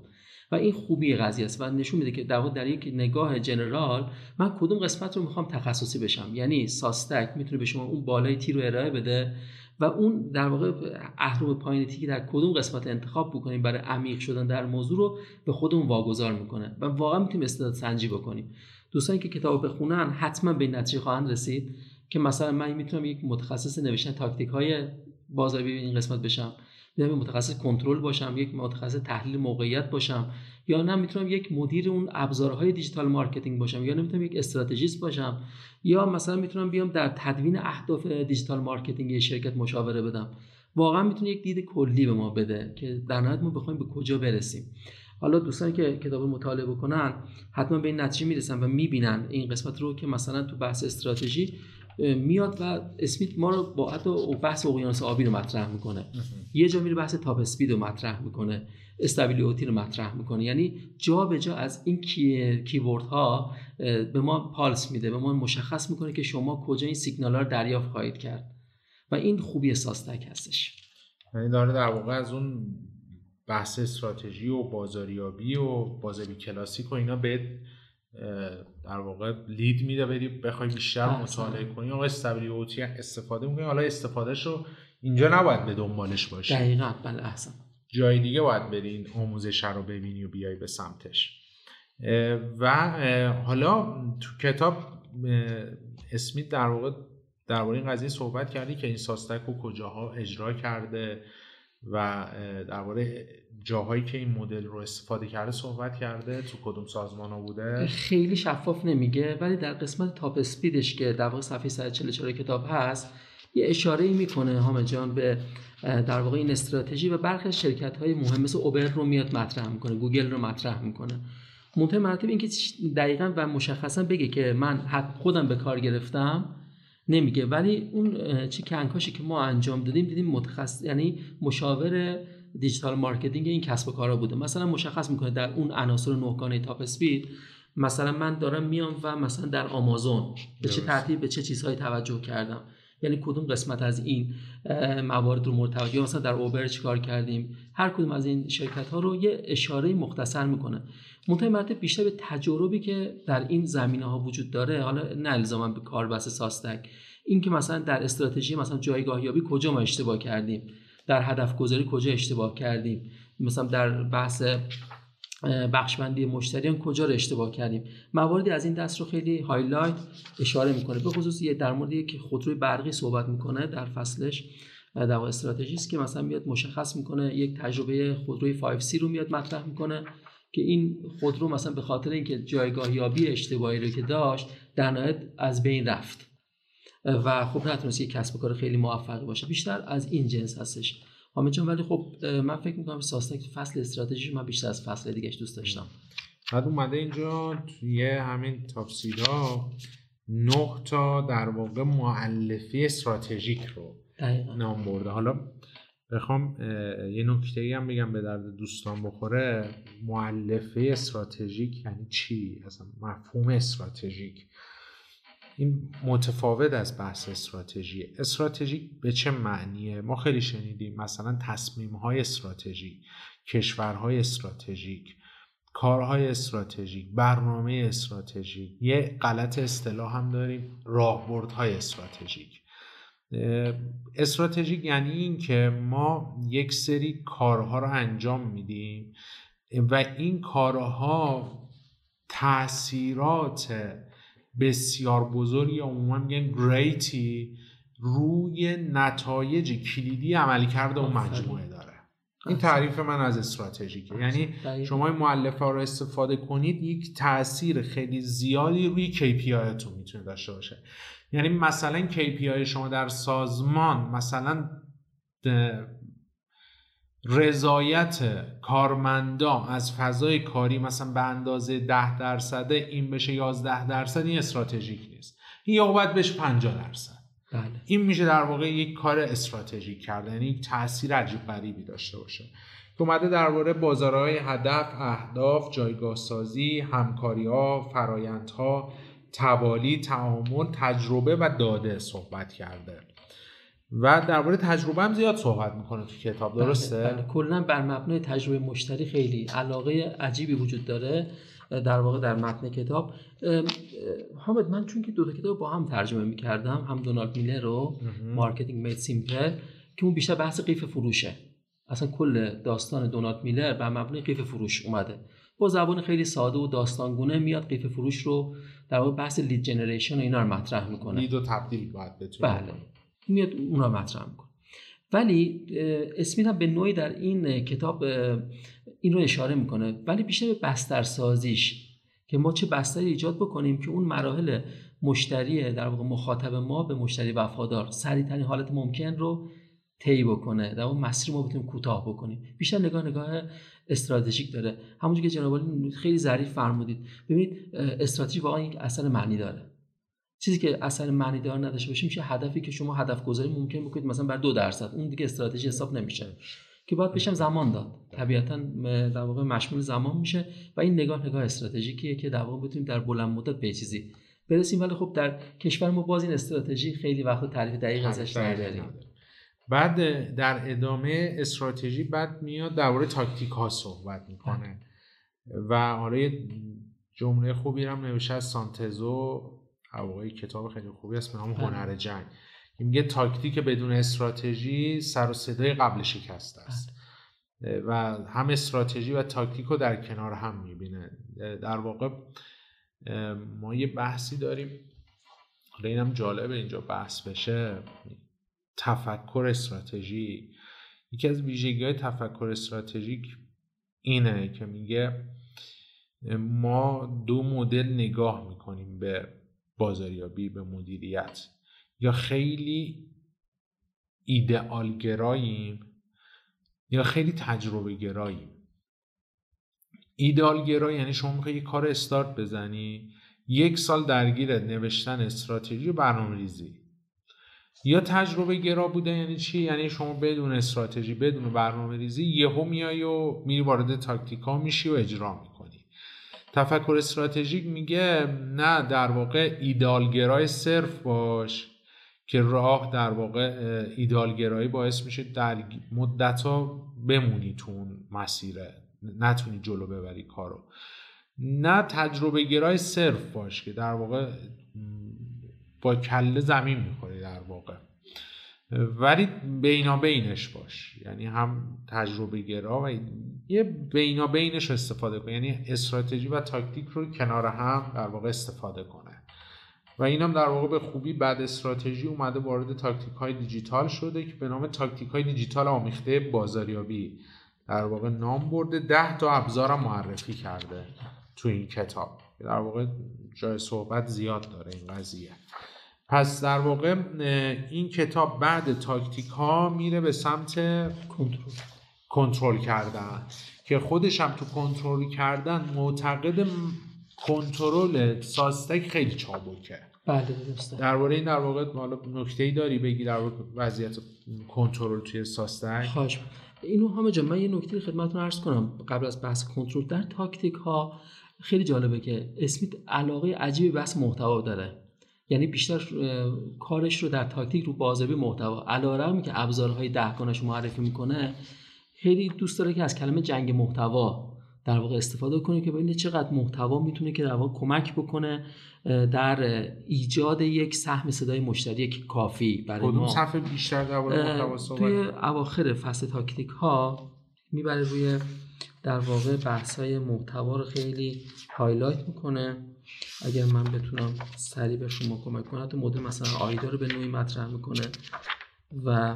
و این خوبی قضیه است. و نشون میده که در در یک نگاه general من کدوم قسمت رو می‌خوام تخصصی بشم؟ یعنی SOSTAC می‌تونه به شما اون بالای T رو ارائه بده و اون در واقع اهرم پایین T رو در کدوم قسمت انتخاب بکنیم برای عمیق شدن در موضوع رو به خودمون واگذار می‌کنه. و واقعا می‌تونیم استعداد سنجی بکنیم. دوستانی که کتاب بخونن حتما به نتیجه خواهند رسید که مثلا من می‌تونم یک متخصص نوشتن تاکتیک های بازاریابی این قسمت بشم. می‌تونم متخصص کنترل باشم یک متخصص تحلیل موقعیت باشم یا نه می‌تونم یک مدیر اون ابزارهای digital marketing باشم یا نمی‌تونم یک استراتژیست باشم یا مثلا می‌تونم بیام در تدوین اهداف digital marketing شرکت مشاوره بدم. واقعا می‌تونه یک دید کلی به ما بده که در نهایت ما بخوایم به کجا برسیم. حالا دوستانی که کتاب مطالعه بکنن حتما به این نتیجه می‌رسن و می‌بینن این قسمت رو که مثلا تو بحث استراتژی میاد و اسمیت ما رو با حتی بحث اقیانوس آبی رو مطرح می‌کنه. یه جا میره بحث تاپ اسپید رو مطرح می‌کنه. استابیلیتی رو مطرح می‌کنه. یعنی جا به جا از این کی... کیورد ها به ما پالس میده به ما مشخص می‌کنه که شما کجا این سیگنال ها رو دریافت خواهید کرد. و این خوبی ساستک هستش. یعنی داره در واقع از اون بحث استراتژی و بازاریابی و بازاری کلاسیک و اینا به در واقع لید میده بری بخوای بیشتر مطالعه کنی آقا استابیلیتی استفاده می‌کنی حالا استفادهش رو اینجا نباید به دنبالش باشی. دقیقا بله احسن. جای دیگه باید بری این آموزش رو ببینی و بیای به سمتش. و حالا تو کتاب اسمیت در واقع درباره این قضیه صحبت کردی که این SOSTAC رو کجاها اجرا کرده و درباره جاهایی که این مدل رو استفاده کرده صحبت کرده تو کدوم سازمان ها بوده؟ خیلی شفاف نمیگه ولی در قسمت TOPPP SITE ش که در واقع صفحه 144 کتاب هست یه اشاره ای می‌کنه حامد جان به در واقع این استراتژی و برخی شرکت های مهم مثل اوبر رو میاد مطرح می‌کنه گوگل رو مطرح می‌کنه. منتهای مراتب اینکه دقیقا و مشخصا بگه که من خودم به کار گرفتم نمیگه. ولی اون چی کنکاشی که ما انجام دادیم دیدیم متخصص یعنی مشاور digital marketing این کسب و کارا بوده. مثلا مشخص می‌کنه در اون عناصر نهگانه TOPPP SITE مثلا من دارم میام و مثلا در آمازون به چه ترتیب به چه چیزهایی توجه کردم. یعنی کدوم قسمت از این موارد رو مورد توجه؟ مثلا در اوبر چیکار کردیم؟ هر کدوم از این شرکت ها رو یه اشاره مختصر می‌کنه. منتها مرتب بیشتر به تجربی که در این زمینه ها وجود داره حالا نه الزاما به کار بس ساستک. این که مثلا در استراتژی مثلا جایگاه یابی کجا ما اشتباه کردیم؟ در هدف گذاری کجا اشتباه کردیم؟ مثلا در بحث بخشبندی مشتریان کجا رو اشتباه کردیم؟ مواردی از این دست رو خیلی هایلایت اشاره می‌کنه. به خصوص یه در مورد که خودروی برقی صحبت می‌کنه در فصلش. در استراتژی است که مثلا میاد مشخص می‌کنه یک تجربه خودروی 5C رو میاد مطرح می‌کنه که این خودرو مثلا به خاطر اینکه جایگاه یابی اشتباهی رو که داشت در نهایت از بین رفت. و خب نتونست یک کسب کار خیلی موفقی باشه. بیشتر از این جنس هستش. حامد جان ولی خب من فکر می‌کنم ساستک فصل استراتژی من بیشتر از فصل دیگهش دوست داشتم. بعد اومده اینجا توی همین تاپسیدا نه تا در واقع معلفه استراتژیک رو نام برده. حالا بخوام یه نکته هم بگم به درد دوستان بخوره. معلفه استراتژیک یعنی چی؟ اصلا مفهوم استراتژیک. این متفاوت از بحث استراتژی. استراتژیک به چه معنیه؟ ما خیلی شنیدیم مثلا تصمیم های استراتژیک کشورهای استراتژیک کارهای استراتژیک برنامه استراتژیک. یه غلط اصطلاح هم داریم راهبردهای استراتژیک. استراتژیک یعنی این که ما یک سری کارها رو انجام میدیم و این کارها تاثیرات بسیار بزرگی یا عموما میگن گریتی روی نتایج کلیدی عملی کرده اون مجموعه داره. این تعریف من از استراتژیکه. یعنی شما این معلفه رو استفاده کنید یک تاثیر خیلی زیادی روی KPI تو می‌تونه داشته باشه. یعنی مثلا KPI شما در سازمان مثلا رضایت کارمندا از فضای کاری مثلا به اندازه ده درصده این بشه 11 درصد این استراتژیک نیست. این یا باید بشه 50 درصد. بله. این میشه در واقع یک کار استراتژیک کردن یعنی یک تاثیر عجیب غریبی داشته باشه. که اومده درباره بازارهای هدف اهداف جایگاه سازی همکاری ها فرایندها توالی تعامل تجربه و داده صحبت کرده. و درباره تجربه هم زیاد صحبت می‌کنه تو کتاب بله، درسته؟ بله. کلا بر مبنای تجربه مشتری خیلی علاقه عجیبی وجود داره در واقع در متن کتاب. حامد من چون که دو تا کتاب با هم ترجمه می‌کردم هم دونالد میلر رو Marketing Made Simple که اون بیشتر بحث قیف فروشه. اصلا کل داستان دونالد میلر بر مبنای قیف فروش اومده. با زبان خیلی ساده و داستانگونه میاد قیف فروش رو در واقع بحث لید جنریشن و اینا رو مطرح می‌کنه. لید و تبدیل باید بله. میاد اون مطرح می‌کنه. ولی اسمیت هم به نوعی در این کتاب این رو اشاره می‌کنه. ولی بیشتر به بستر سازیش که ما چه بستری ایجاد بکنیم که اون مراحل مشتری در واقع مخاطب ما به مشتری وفادار سریعترین حالت ممکن رو طی بکنه. در اون مسیر ما بتونیم کوتاه بکنیم. بیشتر نگاه نگاه استراتژیک داره. همونجوری که جناب خیلی ظریف فرمودید. ببینید استراتژی واقعا یک اثر معنی داره. چیزی که اثر معنی دار نداشته باشه میشه هدفی که شما هدف گذاری ممکن بکنید. مثلا بر دو درصد. اون دیگه استراتژی حساب نمیشه. که باید بشم زمان داد. طبیعتا در واقع مشمول زمان میشه و این نگاه نگاه استراتژیکیه که در واقع بتونیم در بلند مدت به چیزی برسیم. ولی خب در کشور ما باز این استراتژی خیلی وقت تعریف دقیق ازش نداریم. بعد در ادامه استراتژی بعد میاد درباره تاکتیک ها صحبت می‌کنه. و آره جمله خوبی هم نوشته از سانتزو. اوقای کتاب خیلی خوبی است به نام بله. هنر جنگ. میگه تاکتیک بدون استراتژی سر و صدای قبل شکست است. بله. و هم استراتژی و تاکتیک رو در کنار هم می‌بینه. در واقع ما یه بحثی داریم. حالا اینم جالبه اینجا بحث بشه. تفکر استراتژی. یکی از ویژگی های تفکر استراتژیک اینه که میگه ما دو مدل نگاه می‌کنیم به بازاریابی به مدیریت. یا خیلی ایدئال گراییم یا خیلی تجربه گراییم. ایدئال گرایی یعنی شما می‌خوای یه کار استارت بزنی یک سال درگیر نوشتن استراتژی و برنامه ریزی یا تجربه گرا بوده یعنی چی؟ یعنی شما بدون استراتژی بدون برنامه ریزی یهو میای و میری وارد تاکتیکا میشی و اجرا می‌کنی. تفکر استراتژیک میگه نه در واقع ایدالگرای صرف باش که راه در واقع ایدالگرایی باعث میشه در مدت ها بمونی تو اون مسیره نتونی جلو ببری کارو. نه تجربه گرای صرف باش که در واقع با کله زمین می‌خوری در واقع. ولی بینا بینش باش. یعنی هم تجربه گرا و یه بینا بینش استفاده کن. یعنی استراتژی و تاکتیک رو کنار هم در واقع استفاده کنه. و اینم در واقع به خوبی بعد استراتژی اومده وارد تاکتیک های دیجیتال شده که به نام تاکتیک های دیجیتال آمیخته بازاریابی. در واقع نام برده ده تا ابزار معرفی کرده تو این کتاب. در واقع جای صحبت زیاد داره این قضیه. پس در واقع این کتاب بعد تاکتیک ها میره به سمت کنترل. کنترل کردن که خودش هم تو کنترل کردن معتقد کنترل ساستک خیلی چابکه. بله درسته. درباره این در واقع حالا نکته ای داری بگی در وضعیت کنترل توی ساستک خواهش اینو همه جا من یه نکته خدمتتون عرض کنم. قبل از بحث کنترل در تاکتیک ها خیلی جالبه که اسمیت علاقه عجیبی بحث محتوا داره. یعنی بیشتر کارش رو در تاکتیک رو بازبی محتوا. علارم که ابزارهای دهگانش معرفی می‌کنه خیلی دوست داره که از کلمه جنگ محتوا در واقع استفاده کنه که ببینید چقدر محتوا می‌تونه که در واقع کمک بکنه در ایجاد یک سهم صدای مشتری کافی برای ما. صفحه بیشتر در توی اواخر فصل تاکتیک ها می‌بره روی در واقع بحث های محتوا رو خیلی highlight می‌کنه. اگر من بتونم سریع به شما کمک کنم تو مدل مثلا AIDA رو به نوعی مطرح می‌کنه و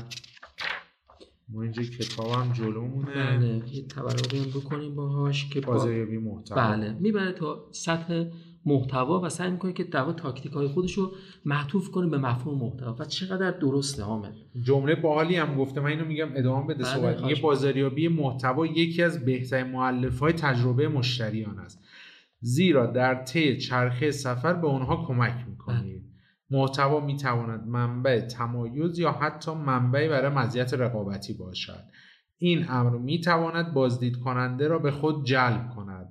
ما اینجا کتاب هم جلومونه بله یه تورقی هم بکنیم باهاش که با... بازاریابی محتوا. بله می‌بره تا سطح محتوا و سعی می‌کنه که در تاکتیک های خودش رو معطوف کنه به مفهوم محتوا. و چقدر درسته حامد؟ جمله باحالی هم گفته. من اینو میگم ادامه بده بله صحبت. یه بازاریابی محتوا یکی از بهترین مؤلف های تجربه مشتریان است. زیرا در طی چرخه سفر به اونها کمک می‌کنید. محتوا می‌تواند منبع تمایز یا حتی منبعی برای مزیت رقابتی باشد. این امر می‌تواند بازدید کننده را به خود جلب کند.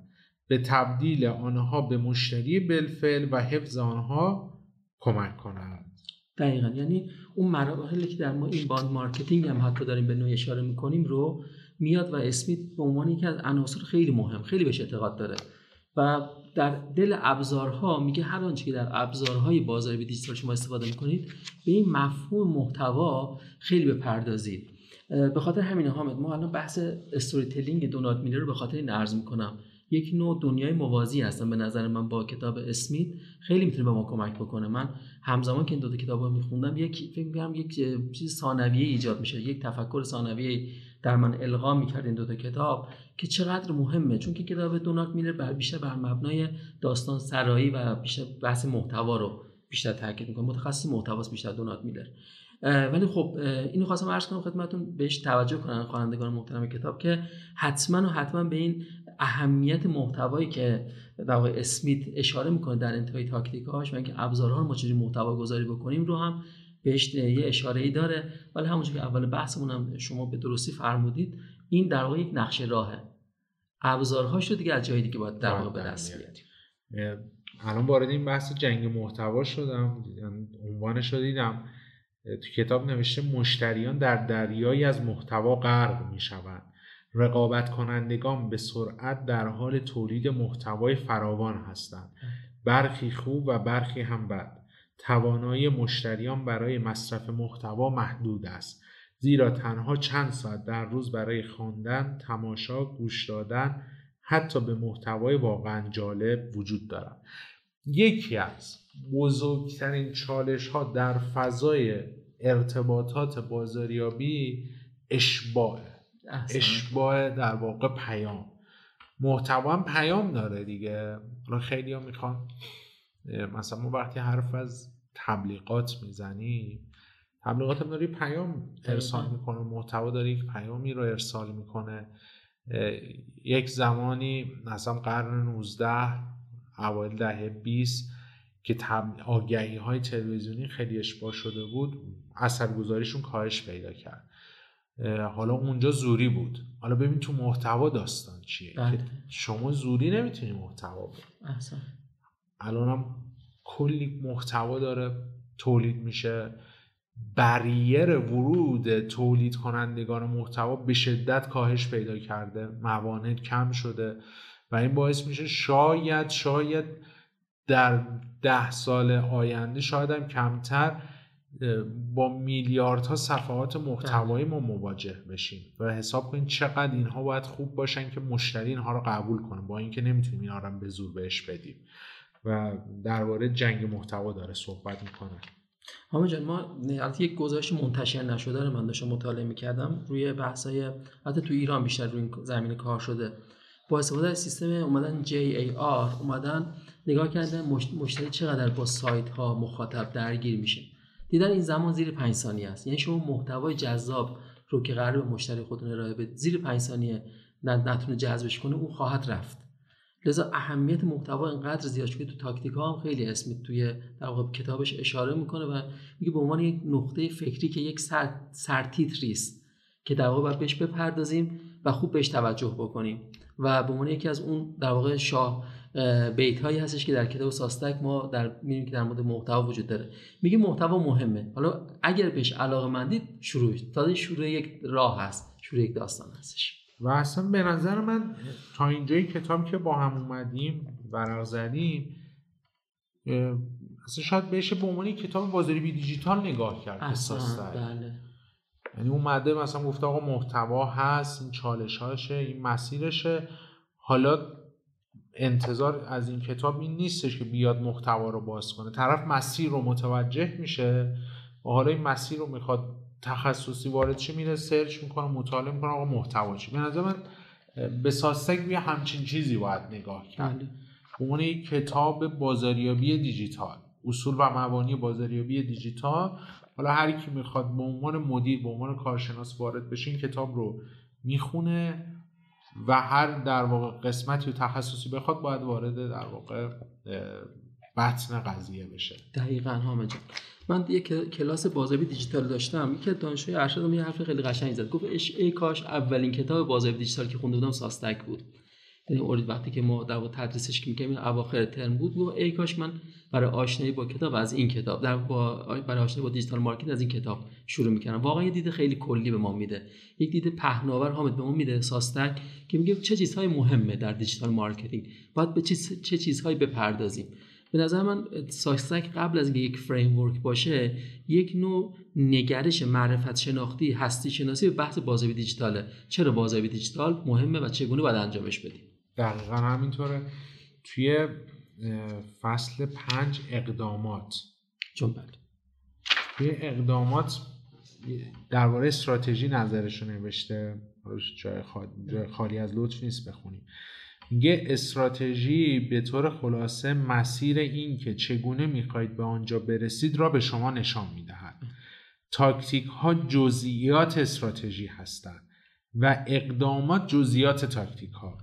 به تبدیل آنها به مشتری بالفعل و حفظ آنها کمک کند. دقیقا. یعنی اون مراحلی که در ما inbound marketing هم حتی داریم به نوعی اشاره می‌کنیم رو میاد و اسمیت به عنوان یکی از عناصر خیلی مهم خیلی بهش اعتقاد داره. و در دل ابزارها میگه هر آنچه که در ابزارهای بازاریابی دیجیتال شما استفاده می‌کنید به این مفهوم محتوا خیلی بپردازید. به خاطر همین حامد ما الان بحث استوری تلینگ دونالد میلر رو به خاطر این عرض می‌کنم. یک نوع دنیای موازی هستن به نظر من با کتاب اسمیت خیلی می‌تونه به ما کمک بکنه. من همزمان که این دو تا کتاب رو میخوندم یک فکر یک چیز ثانویه ایجاد میشه یک تفکر ثانویه در من القا می‌کرد این دو تا کتاب که چقدر مهمه. چون که کتاب دونالد میلر بر بیشتر بر مبنای داستان سرایی و بیشتر بحث محتوا رو بیشتر تاکید می‌کنه. متخصص محتواست بیشتر دونالد میلر ولی خب اینو خواستم عرض کنم خدمتتون بهش توجه کنن خوانندگان محترم کتاب که حتما و حتما به این اهمیت محتوایی که در واقع اسمیت اشاره می‌کنه در انتهای تاکتیکاش و اینکه ابزارها رو ما چجوری محتوا گذاری بکنیم رو هم بهش یه اشاره ای داره. ولی همونجور که اول بحثمون هم شما به درستی فرمودید این در واقع یک نقشه راهه. ابزارهاش رو دیگه از جای دیگه باید در واقع به دست بیاریم. الان وارد این بحث جنگ محتوا شدم. عنوانش رو دیدم. تو کتاب نوشته مشتریان در دریایی از محتوا غرق می شوند رقابت کنندگان به سرعت در حال تولید محتوای فراوان هستند. برخی خوب و برخی هم بد. توانایی مشتریان برای مصرف محتوا محدود است. زیرا تنها چند ساعت در روز برای خواندن تماشا گوش دادن حتی به محتوای واقعا جالب وجود دارد. یکی از بزرگترین چالش ها در فضای ارتباطات بازاریابی اشباع اشباع در واقع پیام. محتوا پیام داره دیگه. خیلی ها می‌خوان مثلا ما وقتی حرف از تبلیغات می‌زنیم تبلیغات هم داری پیام ارسال می‌کنه محتوا داره یک پیامی رو ارسال می‌کنه. یک زمانی مثلا قرن 19 اوایل دهه 20 که آگهی های تلویزیونی خیلی اشباه شده بود اثرگذاریشون کاهش پیدا کرد. حالا اونجا زوری بود. حالا ببین تو محتوا داستان چیه؟ بله. که شما زوری نمی‌تونی محتوا بود هم کلی محتوا داره تولید میشه. بریر ورود تولید کنندگان محتوا به شدت کاهش پیدا کرده. موانع کم شده و این باعث میشه شاید شاید در ده سال آینده شاید هم کمتر با میلیاردها صفحات محتوایی ما مواجه بشیم و حساب کنید چقدر اینها باید خوب باشن که مشتری اینها رو قبول کنه با اینکه نمی‌تونیم اینها رو به زور بهش بدیم. و درباره جنگ محتوا داره صحبت می‌کنه. همه جان ما البته یک گزارش منتشر نشده رو من داشتم مطالعه می‌کردم. روی بحثای حتی تو ایران بیشتر روی این زمینه کار شده. با استفاده از سیستم اومدن JAR اومدن نگاه کردن مشتری چقدر با سایت ها مخاطب درگیر میشه. دیدن این زمان زیر 5 ثانیه است. یعنی شما محتوای جذاب رو که قرار به مشتری خودتون ارائه بدید زیر 5 ثانیه نتونه جذبش کنه اون خواهد رفت. لذا اهمیت محتوا اینقدر زیاد شده تو تاکتیک ها هم خیلی اسمی توی در واقع کتابش اشاره می‌کنه و میگه به عنوان یک نقطه فکری که یک سر سرتیتری است که در واقع باید بهش بپردازیم و خوب بهش توجه بکنیم و به عنوان یکی از اون در واقع شاه بیت هایی هستش که در کتاب ساستک ما در می‌بینیم که در مورد محتوا وجود داره. میگه محتوا مهمه. حالا اگر بهش علاقه مندید شروع تا شروع یک راه هست شروع یک داستان هستش. و اصلا به نظر من تا اینجای کتاب که با هم اومدیم ورق زدیم اصلا شاید بهش به عنوان کتاب بازاری بی دیجیتال نگاه کرد بله. یعنی اومده مثلا گفته آقا محتوا هست این چالش هاشه این مسیرشه. حالا انتظار از این کتاب این نیستش که بیاد محتوا رو باز کنه. طرف مسیر رو متوجه میشه و حالا این مسیر رو می‌خواد تخصصی وارد چی میره؟ سرچ می‌کنه مطالعه می‌کنه. آقا محتوا چی؟ به نظر من به ساستک بیا همچین چیزی باید نگاه کرد. بله. یک کتاب بازاریابی دیجیتال اصول و مبانی بازاریابی دیجیتال. حالا هر کی می‌خواد به عنوان مدیر به عنوان کارشناس وارد بشه این کتاب رو می‌خونه و هر در واقع قسمتی و تخصصی بخواد باید وارد در واقع بطن قضیه بشه. دقیقا حامد من یک کلاس بازاریابی دیجیتال داشتم. یکی دانشجوی ارشدم یه حرف خیلی قشنگی زد. گفت ای کاش اولین کتاب بازاریابی دیجیتال که خونده بودم ساستک بود. یعنی اورید وقتی که ما در تدریسش که می‌کنیم اواخر ترم بود و ای کاش من برای آشنایی با کتاب از این کتاب در با برای آشنایی با digital market از این کتاب شروع می‌کنم واقعا یه دید خیلی کلی به ما میده. یک دید پهناور حامد به ما میده SOSTAC که میگه چه چیزهای مهمه در digital marketing. باید به چه چیزهایی بپردازیم. به نظر من SOSTAC قبل از اینکه یک framework باشه یک نوع نگرش معرفت شناختی هستی شناسی به بحث بازاریابی دیجیتاله. چرا بازاریابی دیجیتال مهمه و چگونه باید انجامش بدیم؟ دقیقا همینطوره. توی فصل پنج اقدامات. چون بله. توی اقدامات درباره استراتژی نظرش رو نوشته جای خالی از لطف نیست بخونیم. میگه استراتژی به طور خلاصه مسیر این که چگونه می‌خواهید به آنجا برسید را به شما نشان می‌دهد. تاکتیک ها جزئیات استراتژی هستند و اقدامات جزئیات تاکتیک ها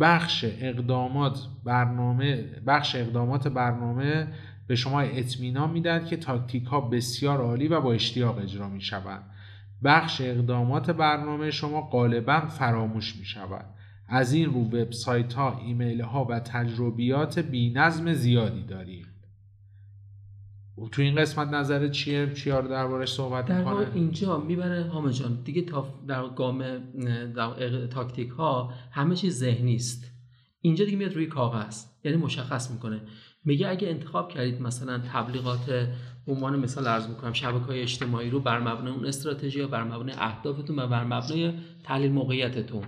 بخش اقدامات برنامه بخش اقدامات برنامه به شما اطمینان می‌دهد که تاکتیک ها بسیار عالی و با اشتیاق اجرا می شوند بخش اقدامات برنامه شما غالبا فراموش می شود از این رو وبسایت ها ایمیل ها و تجربیات نظم زیادی داریم. تو این قسمت نظر چیه؟ چیا رو دربارش صحبت در می‌کنه؟ اینجا می‌بره هامه جان. دیگه تا در گام در تاکتیک ها همه چیز ذهنی است. اینجا دیگه میاد روی کاغذ یعنی مشخص می‌کنه. میگه اگه انتخاب کردید مثلا تبلیغات عنوان مثال عرض می‌کنم شبکه های اجتماعی رو بر مبنای اون استراتژی بر مبنای اهدافتون و بر مبنای تحلیل موقعیتتون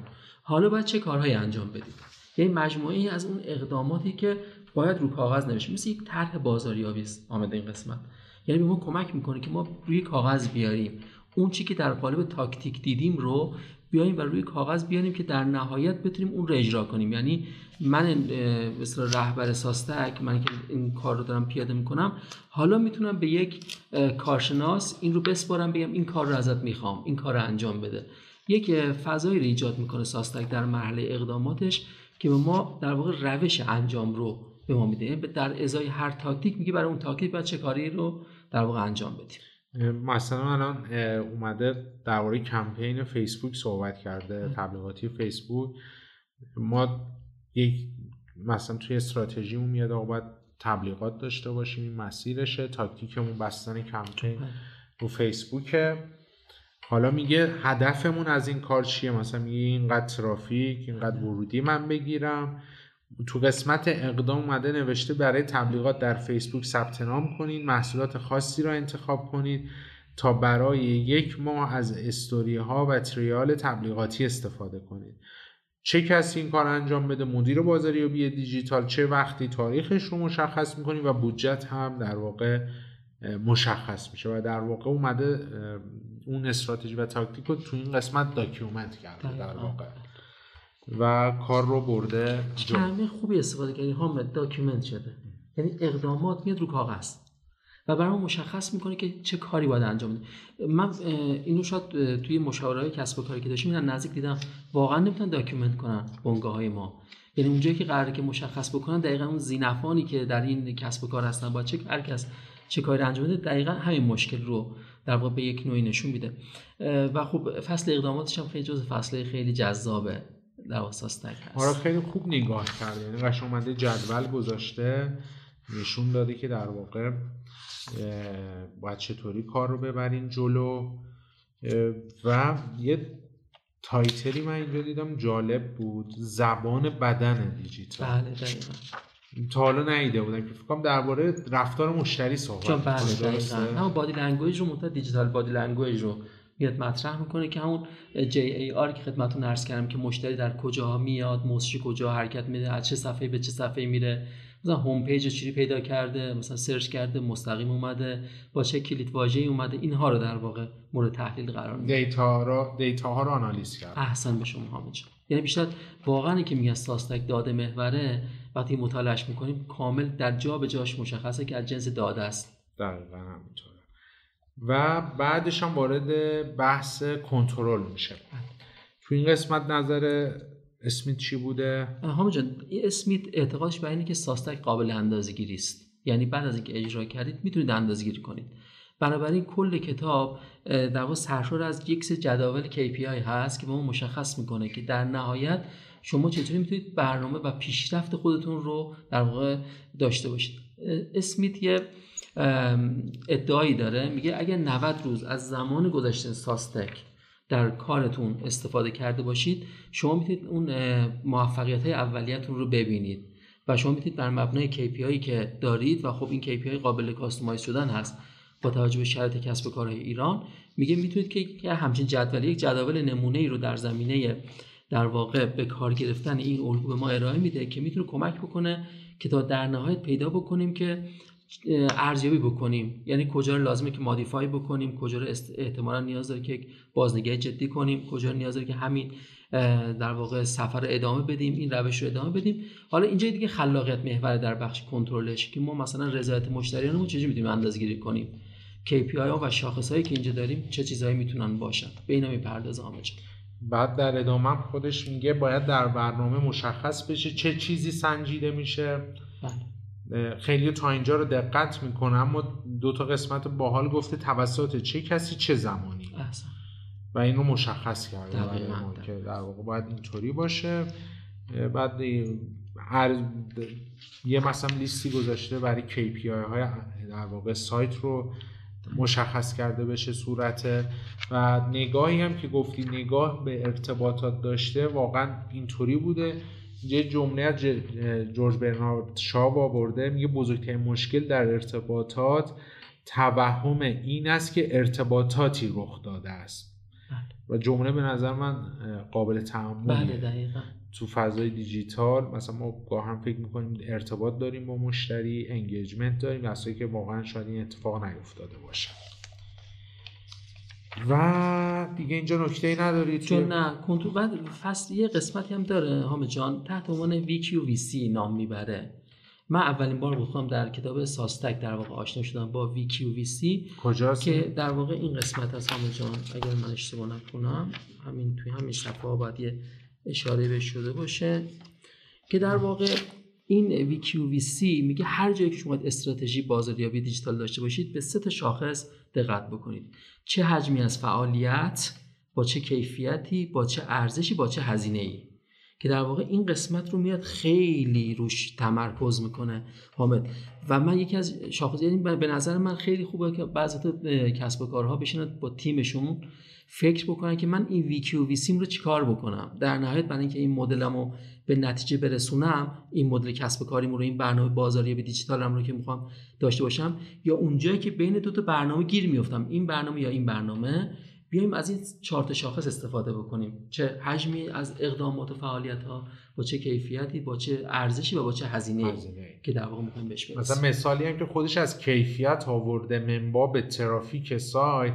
حالا باید چه کارهایی انجام بدید یعنی مجموعه از اون اقداماتی که باید رو کاغذ نوشت. مثل یک طرح بازاریابی است آمده این قسمت. یعنی به ما کمک می‌کنه که ما روی کاغذ بیاریم. اون چی که در قالب تاکتیک دیدیم رو بیایم و روی کاغذ بیاریم که در نهایت بتونیم اون رو اجرا کنیم. یعنی من مثل رهبر SOSTAC من که این کار رو دارم پیاده می‌کنم حالا می‌تونم به یک کارشناس این رو بسپارم بگم این کار رو ازت می‌خوام این کار رو انجام بده. یک فضایی رو ایجاد می‌کنه SOSTAC در مرحله اقداماتش که به ما در واقع روش انجام رو به ما میده. یعنی در ازای هر تاکتیک میگه برای اون تاکتیک باید چه کاری رو در واقع انجام بدیم. مثلا الان اومده درباره کمپین فیسبوک صحبت کرده تبلیغاتی فیسبوک. ما یک مثلا توی استراتژیمون میاد آقا باید تبلیغات داشته باشیم این مسیرشه تاکتیکمون بستن کمپین رو فیسبوکه. حالا میگه هدفمون از این کار چیه؟ مثلا میگه اینقدر ترافیک اینقدر ورودی من بگیرم. تو قسمت اقدام اومده نوشته برای تبلیغات در فیسبوک ثبت نام کنید محصولات خاصی را انتخاب کنید تا برای یک ماه از استوری ها و تریال تبلیغاتی استفاده کنید چه کسی این کار انجام بده؟ مدیر بازاریابی دیجیتال. چه وقتی تاریخش رو مشخص می‌کنید و بودجه‌ت هم در واقع مشخص میشه و در واقع اومده اون استراتژی و تاکتیک رو تو این قسمت document کرده در واقع. و کار رو برده کلمه خوبی استفاده کردی؟ حامد document شده. یعنی اقدامات میاد رو کاغذ. و برای مشخص می‌کنه که چه کاری باید انجام بده. من اینو شاید توی مشاوره کسب و کاری که داشتیم من نزدیک دیدم واقعا نمی‌تونن document کنن بنگاه های ما. یعنی اونجایی که قراره که مشخص بکنن دقیقا اون ذینفعانی که در این کسب و کار هستن با چه هر کس چه کاری انجام بده دقیقا همین مشکل رو در واقع به یک نوعی نشون میده. و خب فصل اقداماتش هم خیلی جز فصل خیلی جذابه در هست. آره خیلی خوب نگاه کرده. یعنی قشنگ اومده جدول گذاشته نشون داده که در واقع باید چطوری کار رو ببرین جلو. و یه title ی من اینجا دیدم جالب بود زبان بدن دیجیتال. بله دقیقا. تا حالا ندیده بودم که فکرم درباره رفتار مشتری صحبت بله همون body language رو مطمئن digital body language رو میاد مطرح می‌کنه که همون آر که خدمتتون عرض کردم که مشتری در کجاها میاد موسشی کجا حرکت میده از چه صفحه به چه صفحه میره. مثلا home page چی پیدا کرده مثلا سرچ کرده مستقیم اومده با چه کلید واژه‌ای اومده. اینها رو در واقع مورد تحلیل قرار میده. data رو data ها رو آنالیز کرد احسن به شما حامد یعنی بیشتر واقعا که میگن SOSTAC داده محوره وقتی مطالعهش می‌کنیم کامل در جا به جاش مشخصه که از جنس داده است. دقیقا همینطوره. و بعدش هم وارد بحث کنترل میشه. تو این قسمت نظر اسمیت چی بوده؟ همه جان اسمیت اعتقادش به اینه که ساستک قابل اندازگیری است. یعنی بعد از اینکه اجرا کردید می‌تونید اندازگیری کنید. بنابراین کل کتاب در واقع سرشار از یک سری جداول KPI هست که به ما مشخص می‌کنه که در نهایت شما چطوری می‌تونید برنامه و پیشرفت خودتون رو در واقع داشته باشید؟ اسمیت یه ادعایی داره میگه اگر 90 روز از زمان گذشته ساستک در کارتون استفاده کرده باشید شما می‌تونید اون موفقیت های اولیتون رو ببینید و شما می‌تونید بر مبنای KPI که دارید و خب این KPI قابل کاستومایز شدن هست با توجه به شرایط کسب کارهای ایران میگه می‌تونید که همچین جدول یک جدول نمونه ای رو در زمینه در واقع به کار گرفتن این الگو به ما ارائه میده که می‌تونه کمک بکنه که تا در نهایت پیدا بکنیم که ارزیابی بکنیم. یعنی کجا لازمه که مادیفای بکنیم کجا رو احتمالا نیاز داره که بازنگری جدی کنیم کجا نیاز داره که همین در واقع سفر رو ادامه بدیم این روش رو ادامه بدیم. حالا اینجا دیگه خلاقیت محور در بخش کنترلش که ما مثلا رضایت مشتریانمون چجوری می‌تونیم اندازه‌گیری کنیم؟ KPI ها و شاخص هایی که اینجا داریم چه چیزهایی می‌تونن باشن؟ به اینا می‌پردازه بعد در ادامه خودش میگه باید در برنامه مشخص بشه چه چیزی سنجیده میشه بله. خیلی تا اینجا رو دقت می‌کنه اما دو تا قسمت باحال گفته توسط چه کسی چه زمانی احسن. و اینو مشخص کرده که در واقع باید اینطوری باشه بعد یه مثلا لیستی گذاشته برای KPI های در واقع سایت رو مشخص کرده بشه صورت و نگاهی هم که گفتی نگاه به ارتباطات داشته واقعا اینطوری بوده. یه جمله از جورج برنارد شاب آورده میگه بزرگترین مشکل در ارتباطات توهم این است که ارتباطاتی رخ داده است. بله. و جمله به نظر من قابل تعمل بله دقیقا. تو فضای دیجیتال مثلا ما گاه هم فکر می‌کنیم ارتباط داریم با مشتری انگیجمنت داریم اصلا که واقعا شاید این اتفاق نیفتاده باشه. و دیگه اینجا نکته ای ندارید چون نه کنترل بعد فصل یه قسمتی هم داره هام جان. تحت عنوان VQVC نام می‌بره. من اولین بار بود در کتاب ساستک در واقع آشنا شدم با VQVC کجاست؟ که در واقع این قسمت از هام جان. اگر من اشتباه نکنم همین توی همین صفحه باید یه اشاره به شده باشه که در واقع این VQVC میگه هر جایی که شما استراتژی بازاریابی دیجیتال داشته باشید به سه شاخص دقت بکنید. چه حجمی از فعالیت با چه کیفیتی با چه ارزشی با چه هزینه ای که در واقع این قسمت رو میاد خیلی روش تمرکز می‌کنه حامد. و من یکی از شاخص یعنی به نظر من خیلی خوبه که بعضی کسب و کارها بشینن با تیمشون فکر بکنن که من این ویکیو وی سیم رو چیکار بکنم. در نهایت برای اینکه این مدلمو به نتیجه برسونم این مدل کسب کاریم رو این برنامه بازاری به دیجیتالم رو که می‌خوام داشته باشم یا اونجایی که بین دو تا برنامه گیر میفتم این برنامه یا این برنامه بیایم از این چارت شاخص استفاده بکنیم. چه حجمی از اقدامات و فعالیت ها با چه کیفیتی با چه ارزشی و با چه هزینه, که در واقع می‌خوایم بهش برسیم. مثلا مثالی هم که خودش از کیفیت آورده منبا به ترافیک سای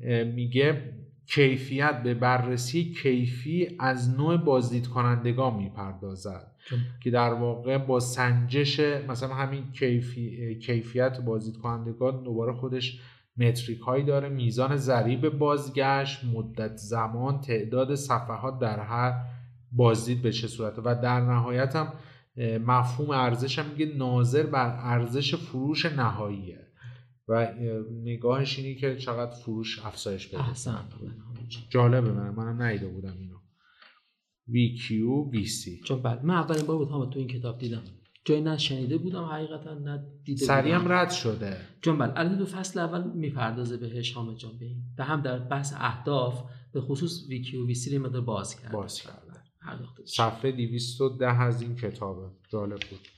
بله. میگه کیفیت به بررسی کیفی از نوع بازدید کنندگان می‌پردازد که در واقع با سنجش مثلا همین کیفی، کیفیت بازدید کنندگان دوباره خودش متریک هایی داره میزان ضریب بازگشت مدت زمان تعداد صفحات در هر بازدید به چه صورته. و در نهایت هم مفهوم ارزش هم میگه ناظر بر ارزش فروش نهاییه. و نگاهش اینی که چقدر فروش افزایش بده جالبه من منم نیده بودم اینو. VQ VC چون بعد من اولین بار بود تو این کتاب دیدم. جایی نه شنیده بودم حقیقتا نه دیده سریع هم رد شده. چون بله الان دو فصل اول می‌پردازه بهش حامد جان. به این و هم در بحث اهداف به خصوص ویکیو وی سی رو باز کرد باز کرده. صفحه 210 از این کتابه. جالب بود.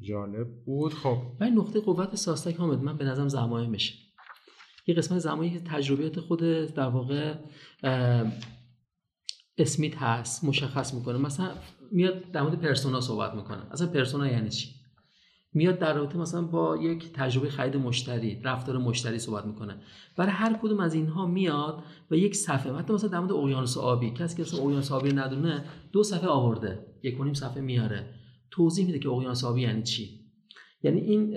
جالب بود. خب. و این نقطه قوت ساستک حامد من به نظرم زمایمشه یه قسمت زمانی که تجربیات خود در واقع اسمیت هست مشخص می‌کنه. مثلا میاد در مورد پرسونا صحبت می‌کنه. اصلا پرسونا یعنی چی؟ میاد در رابطه مثلا با یک تجربه خرید مشتری رفتار مشتری صحبت می‌کنه. برای هر کدوم از اینها میاد و یک صفحه حتی مثلا در مورد اقیانوس آبی کسی که اصلا اقیانوس آبی ندونه دو صفحه آورده یک نیم صفحه میاره. توضیح میده که اقیانوس آبی یعنی چی. یعنی این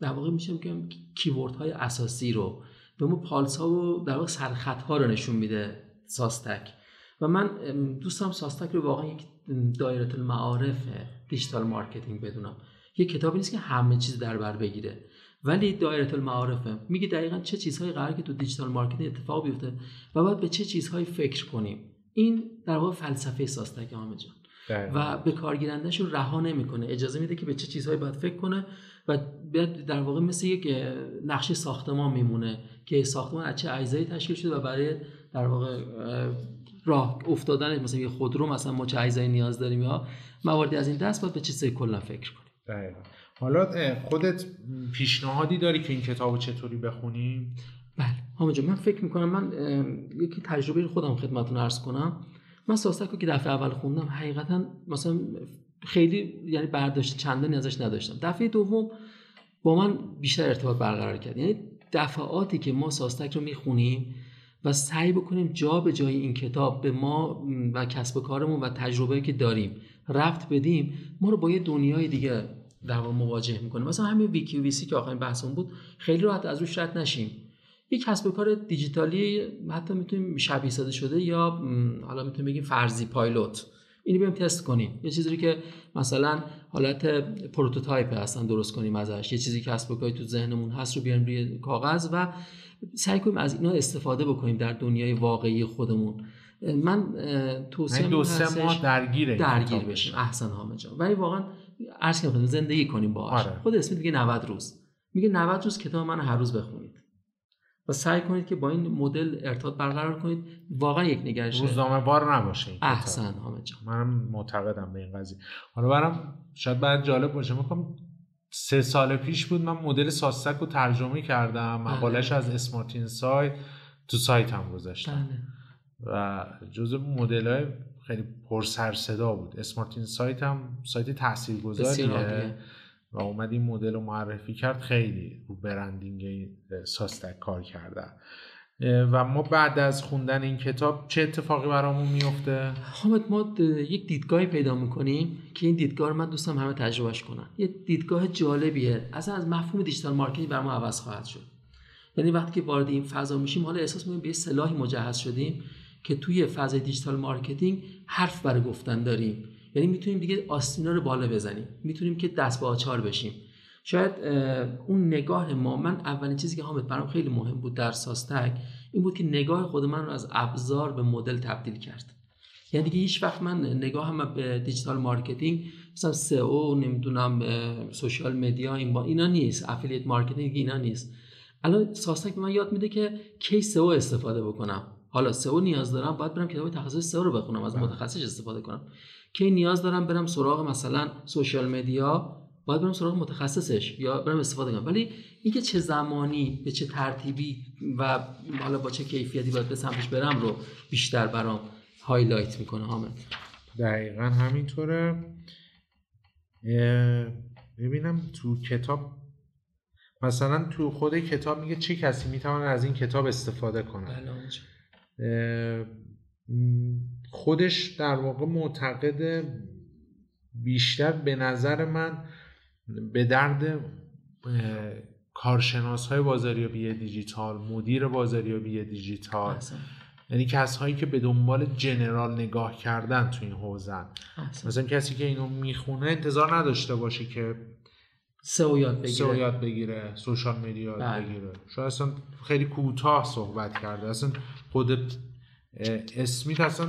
در واقع میشه که keyword های اساسی رو به ما پالس ها و در واقع سرخط ها رو نشون میده SOSTAC. و من دوست دارم SOSTAC رو واقعا یک دایره المعارف digital marketing بدونم. یه کتابی نیست که همه چیز در بر بگیره. ولی دایره المعارفه. میگه دقیقا چه چیزهایی قراره که تو digital marketing اتفاق بیفته و باید به چه چیزهایی فکر کنیم. این در واقع فلسفه SOSTAC حامد جان. و به کارگیرنده‌ش رو رها نمی‌کنه. اجازه میده که به چه چیزهایی باید فکر کنه و در واقع مثل یک نقشه ساختمان میمونه که ساختمان از چه اجزایی تشکیل شده و برای در واقع راه افتادن مثلا یه خودرو مثلا ما چه اجزایی نیاز داریم یا مواردی از این دست باید به چیزای کلا فکر کنیم. حالا خودت پیشنهادی داری که این کتابو چطوری بخونیم بله. همونجا من فکر می‌کنم من یکی تجربه خودم خدمتتون عرض کنم. من ساستک رو که دفعه اول خوندم حقیقتا مثلا خیلی یعنی برداشت چندانی ازش نداشتم. دفعه دوم با من بیشتر ارتباط برقرار کرد. یعنی دفعاتی که ما ساستک رو می‌خونیم و سعی بکنیم جا به جای این کتاب به ما و کسب کارمون و تجربه که داریم رفت بدیم ما رو با یه دنیای دیگه در مواجه می‌کنه. مثلا همین ویکی ویسی که آخرین بحثمون بود خیلی راحت از روش رد نشیم. یک کسب کار دیجیتالی حتی می‌تونیم شبیه ساده شده یا حالا می‌تونیم بگیم فرضی پایلوت. اینو بیام تست کنیم. یه چیزی که مثلا حالت prototype هستن درست کنیم ازش. یه چیزی کسب کاری تو ذهنمون هست رو بیاریم روی کاغذ و سعی کنیم از اینا استفاده بکنیم در دنیای واقعی خودمون. من توصیه یعنی دو سه ماه درگیر درگیر بشیم. احسن حامد جان. ولی واقعا عرض کنم زندگی کنیم باهاش. آره. خود اسمیت میگه 90 روز. میگه 90 روز کتاب من هر روز بخونید. و سعی کنید که با این مدل ارتباط برقرار کنید. واقعا یک نگرش روزنامه بار نباشه این احسن حامد جان. منم معتقدم به این قضیه. حالا برام شاید بعد جالب باشه. میگم سه سال پیش بود من مدل ساستک رو ترجمه کردم. بله. مقالش از اسمارتین سایت تو سایت هم گذاشتم. بله. و جزء مدل های خیلی پر سر صدا بود. اسمارتین سایت هم سایت تاثیرگذاریه. و اومد این مدل رو معرفی کرد. خیلی رو branding SOSTAC کار کردن و ما بعد از خوندن این کتاب چه اتفاقی برامون میفته؟ حامد ما یک دیدگاهی پیدا می‌کنیم که این دیدگاه رو من دوست دارم همه تجربهش کنم یه دیدگاه جالبیه. اصلا از مفهوم digital marketing بر ما عوض خواهد شد. یعنی وقتی که وارد این فضا میشیم حالا احساس می‌کنیم به یه سلاحی مجهز شدیم که توی فضای digital marketing حرف برای گفتن داریم. یعنی می‌تونیم دیگه آستینا رو بالا بزنیم. می‌تونیم که دست به آچار بشیم. شاید اون نگاه ما من اولین چیزی که حامد برام خیلی مهم بود در SOSTAC این بود که نگاه خود من رو از ابزار به مدل تبدیل کرد. یعنی دیگه هیچ وقت من نگاهم به digital marketing مثلا SEO نمی‌دونم social media این با اینا نیست affiliate marketing اینا نیست. الان SOSTAC به من یاد میده که کی SEO استفاده بکنم. حالا SEO نیاز دارم باید برم کتاب تخصص SEO رو بخونم از بله. متخصص استفاده کنم. کی نیاز دارم برم سراغ مثلا social media باید برم سراغ متخصصش یا برم استفاده کنم. ولی اینکه چه زمانی به چه ترتیبی و حالا با چه کیفیتی باید به سمتش برم رو بیشتر برام highlight می‌کنه حامد. دقیقا همینطوره. ببینم تو کتاب مثلا تو خود کتاب میگه چه کسی می‌تونه از این کتاب استفاده کنه بله خودش در واقع معتقد بیشتر به نظر من به درد کارشناس های بازاریابی دیجیتال مدیر بازاریابی دیجیتال. یعنی کسهایی که به دنبال جنرال نگاه کردن تو این حوزن. مثلا کسی که اینو می‌خونه انتظار نداشته باشه که SEO یاد بگیره. SEO یاد بگیره social media یاد بله. بگیره. شاید اصلا خیلی کوتاه صحبت کرده. اصلا خود اسمیت اصلا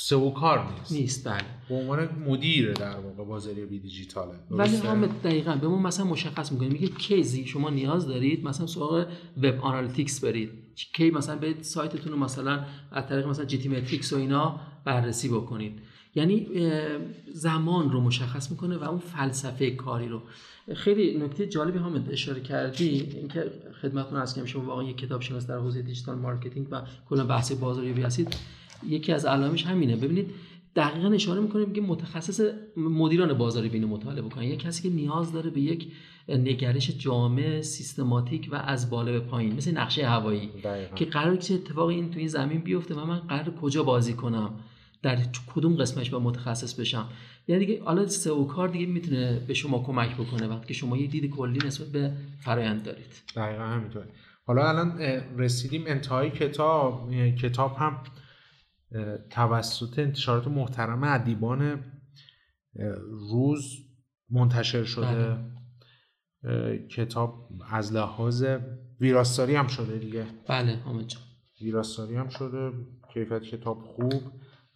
SEO کار نیست. نیست بله. به عنوان مدیر در واقع بازاریابی دیجیتاله. ولی هم دقیقا. به ما مثلا مشخص می‌کنه. میگه کی شما نیاز دارید مثلا سراغ web analytics برید. کی مثلا به سایتتون رو مثلا از طریق مثلا GTmetrix و اینا بررسی بکنید. یعنی زمان رو مشخص می‌کنه و اون فلسفه کاری رو. خیلی نکته جالبی هم اشاره کردی اینکه خدمتتون از که شما واقعا یک کتاب شناس در حوزه digital marketing و کلا بحث بازاریابی هستید. یکی از علائمش همینه. ببینید دقیقا اشاره می‌کنه که متخصص مدیران بازاریابی این مطالعه بکنن. یک کسی که نیاز داره به یک نگرش جامع سیستماتیک و از بالا به پایین مثل نقشه هوایی که قرار چه اتفاقی این تو این زمین بیفته و من قرار کجا بازی کنم در کدوم قسمش با متخصص بشم. یعنی دیگه حالا سئو کار دیگه می‌تونه به شما کمک بکنه. وقتی شما یه دید کلی نسبت به فرایند دارید. دقیقا همینطوره. حالا الان رسیدیم انتهای کتاب. کتاب هم توسط انتشارات محترم ادیبان روز منتشر شده. بله. کتاب از لحاظ ویراستاری هم شده دیگه. بله حامد جان. ویراستاری هم شده کیفیت کتاب خوب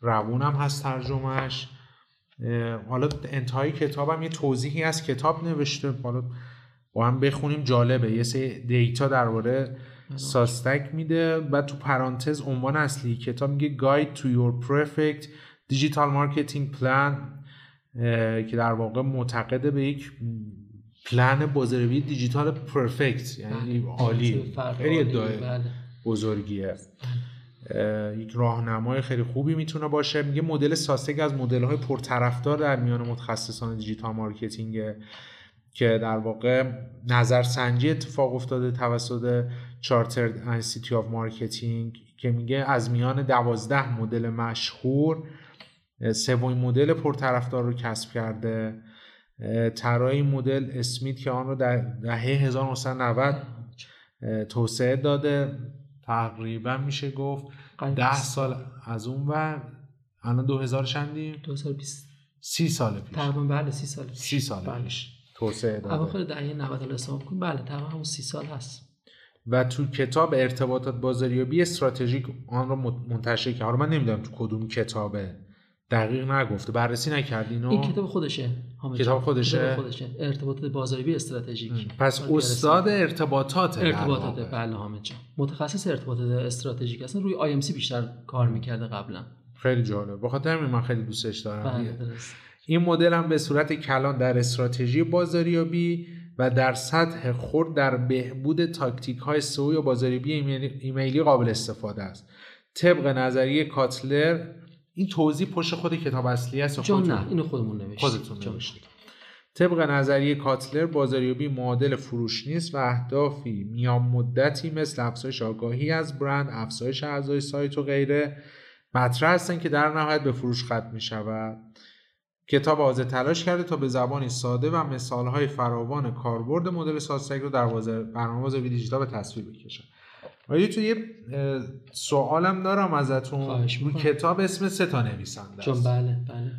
روون هم هست ترجمهش حالا انتهای کتابم یه توضیحی از کتاب نوشته. حالا با هم بخونیم جالبه. یه سری دیتا درباره ساستک میده و تو پرانتز عنوان اصلی کتاب میگه Guide to your perfect digital marketing plan که در واقع معتقده به یک پلن بازاریابی دیجیتال پرفکت یعنی بله. عالی. خیلی ادعای بله. بزرگیه. یک راهنمای خیلی خوبی می‌تونه باشه. میگه مدل SOSTAC از مدل های پرطرفدار در میان متخصصان digital marketing که در واقع نظرسنجی اتفاق افتاده توسط Chartered Institute of Marketing که میگه از میان دوازده مدل مشهور سومین مدل پرطرفدار رو کسب کرده. طراح مدل اسمیت که آن رو در دهه 1990 توسعه داده. تقریبا میشه گفت ده سال از اون و الان 2000 چندیم؟ 2020 سی سال پیش. تقریبا بله سی سال پیش. سی سال بله. پیش توسعه داده. اواخر دهه 90 حساب کن. بله تقریبا همون سی سال هست. و تو کتاب ارتباطات بازاریابی استراتژیک آن رو منتشر کرد. من نمی‌دونم تو کدوم کتابه. دقیق نگفته. بررسی نکردی اینو؟ این کتاب خودشه کتاب خودشه؟ کتاب خودشه. ارتباطات بازاریابی استراتژیک. پس استاد ارتباطات ارتباطات بله حامد جان. متخصص ارتباطات استراتژیک اصلا روی آی بیشتر کار می‌کرده قبلا. خیلی جالب. بخاطر من خیلی دوستش دارم. بله این مدل هم به صورت کلان در استراتژی بازاریابی و در سطح خرد در بهبود تاکتیک های سئو یا بازاریابی ایمیلی قابل استفاده است. طبق نظریه کاتلر این توضیح پشت خود کتاب اصلی است چون نه اینو خودمون نوشتیم. خودتون طبق نظریه کاتلر بازاریابی معادل فروش نیست و اهدافی میان مدتی مثل افزایش آگاهی از برند افزایش اعضای سایت و غیره مطرح هستن که در نهایت به فروش ختم می شود کتاب آزه تلاش کرده تا به زبانی ساده و مثالهای فراوان کاربرد مدل ساستک رو در برنامه بازاریابی دیجیتال به تصویر بکشن ولی تو یه سوالم دارم ازتون. کتاب اسم سه تا نویسنده چون بله بله.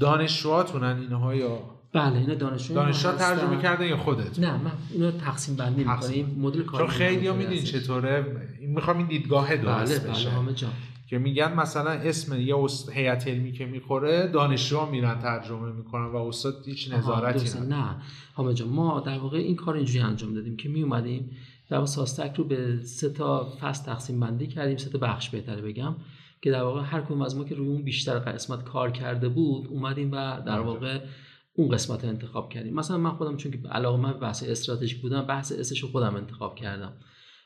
دانشجوهاتونن اینها یا؟ بله اینا دانشجو دانشجو ترجمه کردن یا خودت؟ نه من اینو تقسیم بندی می‌کنیم مدل کار چون خیلی ها میدین چطوره. می‌خوام این دیدگاه درست بله بله همه. که میگن مثلا اسم یه هیئت علمی که می‌خوره دانشجو میرن ترجمه می‌کنن و استاد هیچ نظارتی نه. همه جا ما در واقع این کار اینجوری انجام دادیم که می اومدیم در ساستک رو به سه تا فصل تقسیم بندی کردیم سه تا بخش بهتره بگم که در واقع هر کدوم از ما که روی اون بیشتر قسمت کار کرده بود اومدیم و در بله. واقع اون قسمت رو انتخاب کردیم. مثلا من خودم چون که علاقه من بحث استراتژیک بودم بحث اسش رو خودم انتخاب کردم.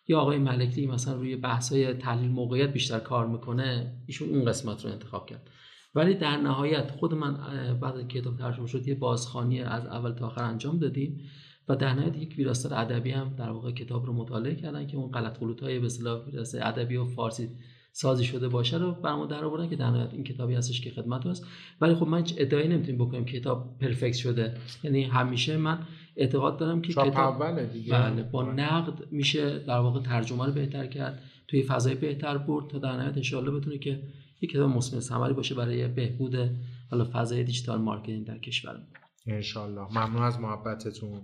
یا آقای ملکی مثلا روی بحث های تحلیل موقعیت بیشتر کار می‌کنه ایشون اون قسمت رو انتخاب کرد. ولی در نهایت خود من بعد کتاب ترجمه شد یه بازخانی از اول تا آخر انجام دادیم و در نهایت یک ویراستار ادبی هم در واقع کتاب رو مطالعه کردن که اون غلط غلط های به اصطلاح ادبی و فارسی سازی شده باشه رو برامون در آوردن که در نهایت این کتابی هستش که خدمت هست ولی خب من ادعایی نمی‌تونیم بکنیم کتاب پرفکت شده. یعنی همیشه من اعتقاد دارم که کتاب دیگه. بله با نقد میشه در واقع ترجمه رو بهتر کرد توی فضای بهتر برد تا در نهایت انشالله بتونه که یک کتاب مسلم ثمری باشه برای بهبود حالا فضای digital marketing در کشور انشالله ممنون از محبتتون.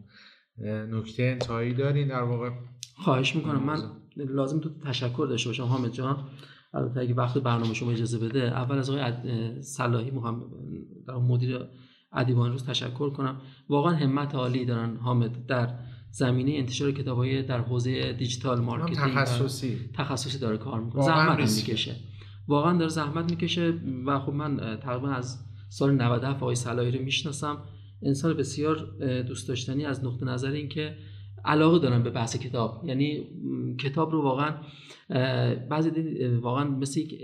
نکته انتهایی دارین در واقع؟ خواهش می‌کنم. من لازم تو تشکر داشته باشم حامد جان. البته اگه وقت برنامه شما اجازه بده اول از آقای صلاحی محمد در مدیر ادیبان روز تشکر کنم. واقعا همت عالی دارن حامد در زمینه انتشار کتابای در حوزه digital marketing تخصصی. تخصصی داره کار می‌کنه. زحمت می‌کشه. واقعا داره زحمت می‌کشه و خب من تقریبا از سال 97 آقای صلاحی رو می‌شناسم. انسان بسیار دوست داشتنی از نقطه نظر اینکه علاقه دارن به بحث کتاب. یعنی کتاب رو واقعا بعضی واقعا مثل یک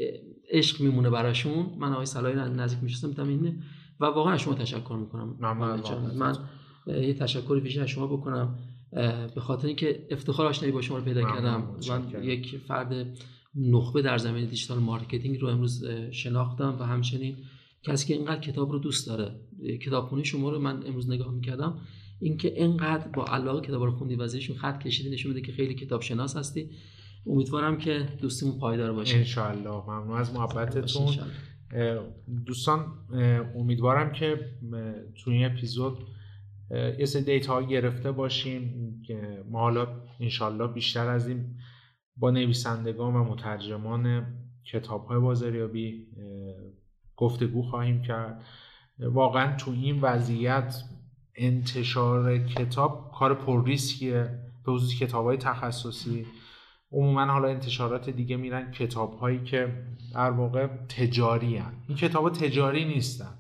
عشق میمونه براشون. من آقای صلاحی نزدیک میشستم می‌تونم اینه و واقعا شما تشکر می‌کنم. من, من یه تشکر ویژه از شما بکنم به خاطر اینکه افتخار آشنایی با شما رو پیدا کردم من یک فرد نخبه در زمین digital marketing رو امروز شناختم و همچنین کسی که اینقدر کتاب رو دوست داره کتابخونه شما رو من امروز نگاه می‌کردم اینکه اینقدر با علاقه کتاب رو خوندی و خط کشیدی نشون میده که خیلی کتاب شناس هستی. امیدوارم که دوستیمون پایدار باشه. انشالله ممنون. از محبتتون. دوستان امیدوارم که تو این اپیزود یه سری data ها گرفته باشیم که ما حالا انشالله بیشتر از این با نویسندگان و مترجمان کتاب های بازاریابی گفتگو خواهیم کرد. واقعا تو این وضعیت انتشار کتاب کار پر ریسکیه به خصوص کتاب های تخصصی. عموما حالا انتشارات دیگه میرن کتاب هایی که در واقع تجاری هن. این کتاب ها تجاری نیستن.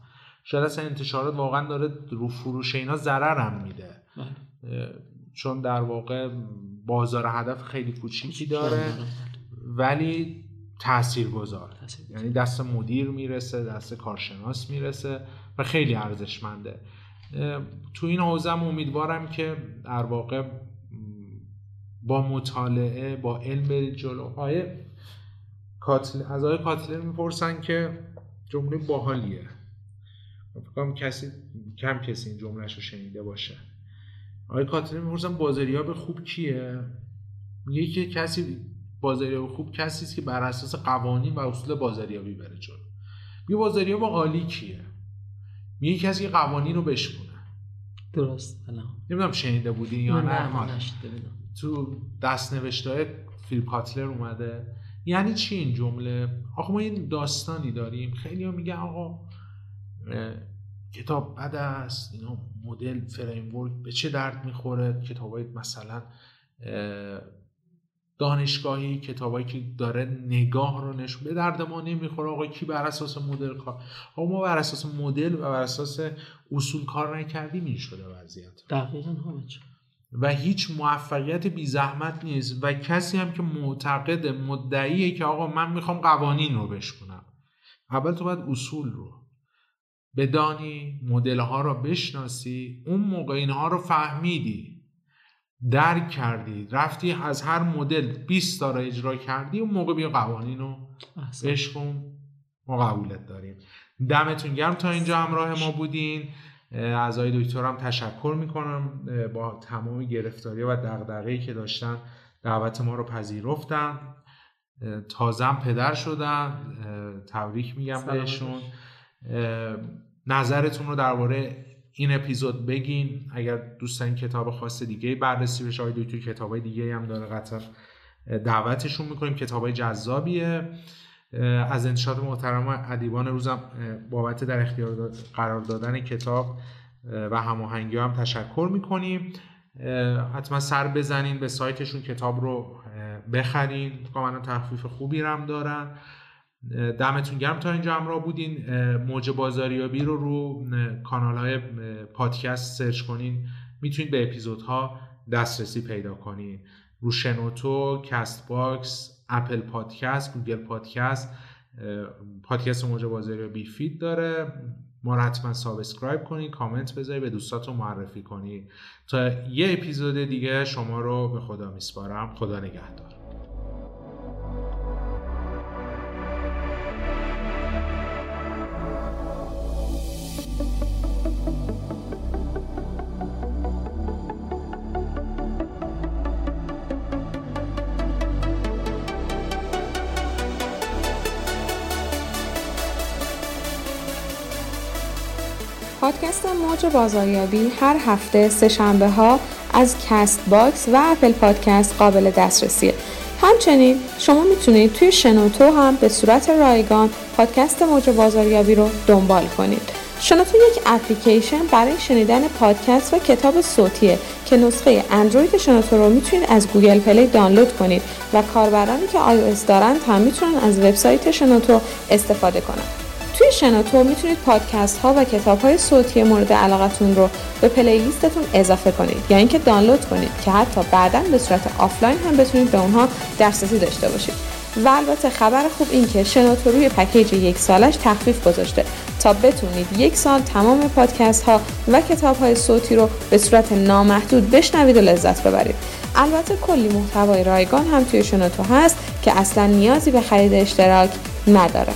شاید اصلا انتشارات واقعا داره رو فروش اینا ضرر هم میده. بله. چون در واقع بازار هدف خیلی کوچیکی داره ولی تأثیر گذار یعنی دست مدیر می‌رسه دست کارشناس می‌رسه و خیلی ارزشمنده. تو این حوزه امیدوارم که در واقع با مطالعه با علم برید جلو. آیه کاتل... از آیه کاتلر می‌پرسن که جمله باحالیه. فکرم کسی کم کسی این جملهش رو شنیده باشه. آقای کاتلر می‌پرسن بازاریاب خوب کیه؟ میگه که کسی بازاریاب خوب کسی است که بر اساس قوانین و اصول بازاریابی بره جلو. یه بازاریاب عالی کیه؟ میگه کسی که قوانین رو بشکنه درست نمی‌دونم شنیده بودی یا نه, نه, تو دست نوشته فیل کاتلر اومده. یعنی چی این جمله؟ آخه ما این داستانی داریم. خیلی ها میگن آقا کتاب بد است اینا مدل framework به چه درد می‌خوره؟ کتابای مثلا دانشگاهی کتابایی که داره نگاه رو نشون به درد ما نمی‌خوره. آقا کی بر اساس مدل کار آقا ما بر اساس مدل و بر اساس اصول کار نکردیم این شده وضعیت. دقیقا و هیچ موفقیت بی زحمت نیست و کسی هم که معتقد مدعیه که آقا من می‌خوام قوانین رو بشکنم. اول تو باید اصول رو بدانی مدل ها رو بشناسی اون موقع اینها رو فهمیدی درک کردی رفتی از هر مدل 20 تا رو اجرا کردی اون موقع بیا قوانین رو بشکن. ما قبولت داریم. دمتون گرم تا اینجا همراه ما بودین. از آقای دکترم تشکر می‌کنم با تمام گرفتاری و دغدغه‌ای که داشتن دعوت ما رو پذیرفتن. تازم پدر شدن تبریک میگم بهشون. نظرتون رو درباره این اپیزود بگین. اگر دوستان کتاب خاص دیگه بررسی بشه آقای دکتر کتابای دیگه هم داره قطعا دعوتشون می‌کنیم. کتابای جذابیه. از انتشارات محترم ادیبان روزم بابت در اختیار قرار دادن کتاب و هماهنگی هم تشکر می‌کنیم. حتما سر بزنین به سایتشون کتاب رو بخرین. کاملا تخفیف خوبی هم دارن. دمتون گرم تا اینجا همراه بودین. موج بازاریابی رو رو کانال های پادکست سرچ کنین. می‌تونید به اپیزودها دسترسی پیدا کنین. رو شنوتو، Castbox، Apple Podcasts، Google Podcasts پادکست موج بازاریابی feed داره. ما حتما subscribe کنید کامنت بذارید به دوستاتون معرفی کنید تا یه اپیزود دیگه شما رو به خدا میسپارم. خدا نگهدار. موج بازاریابی هر هفته سه شنبه ها از Castbox و Apple Podcasts قابل دسترسیه. همچنین شما می‌تونید توی شنوتو هم به صورت رایگان پادکست موج بازاریابی رو دنبال کنید. شنوتو یک اپلیکیشن برای شنیدن پادکست و کتاب صوتیه که نسخه اندروید شنوتو رو می‌تونید از Google Play دانلود کنید و کاربرانی که iOS دارند هم می‌تونن از وبسایت شنوتو استفاده کنند توی شنوتو می‌تونید پادکست ها و کتاب های صوتی مورد علاقتون رو به playlist تون اضافه کنید یا اینکه دانلود کنید که حتی بعدا به صورت آفلاین هم بتونید به اونها دسترسی داشته باشید. و البته خبر خوب این که شنوتو روی package یک سالش تخفیف گذاشته تا بتونید یک سال تمام پادکست ها و کتاب های صوتی رو به صورت نامحدود بشنوید و لذت ببرید. البته کلی محتوای رایگان هم توی شنوتو هست که اصلا نیازی به خرید اشتراک نداره.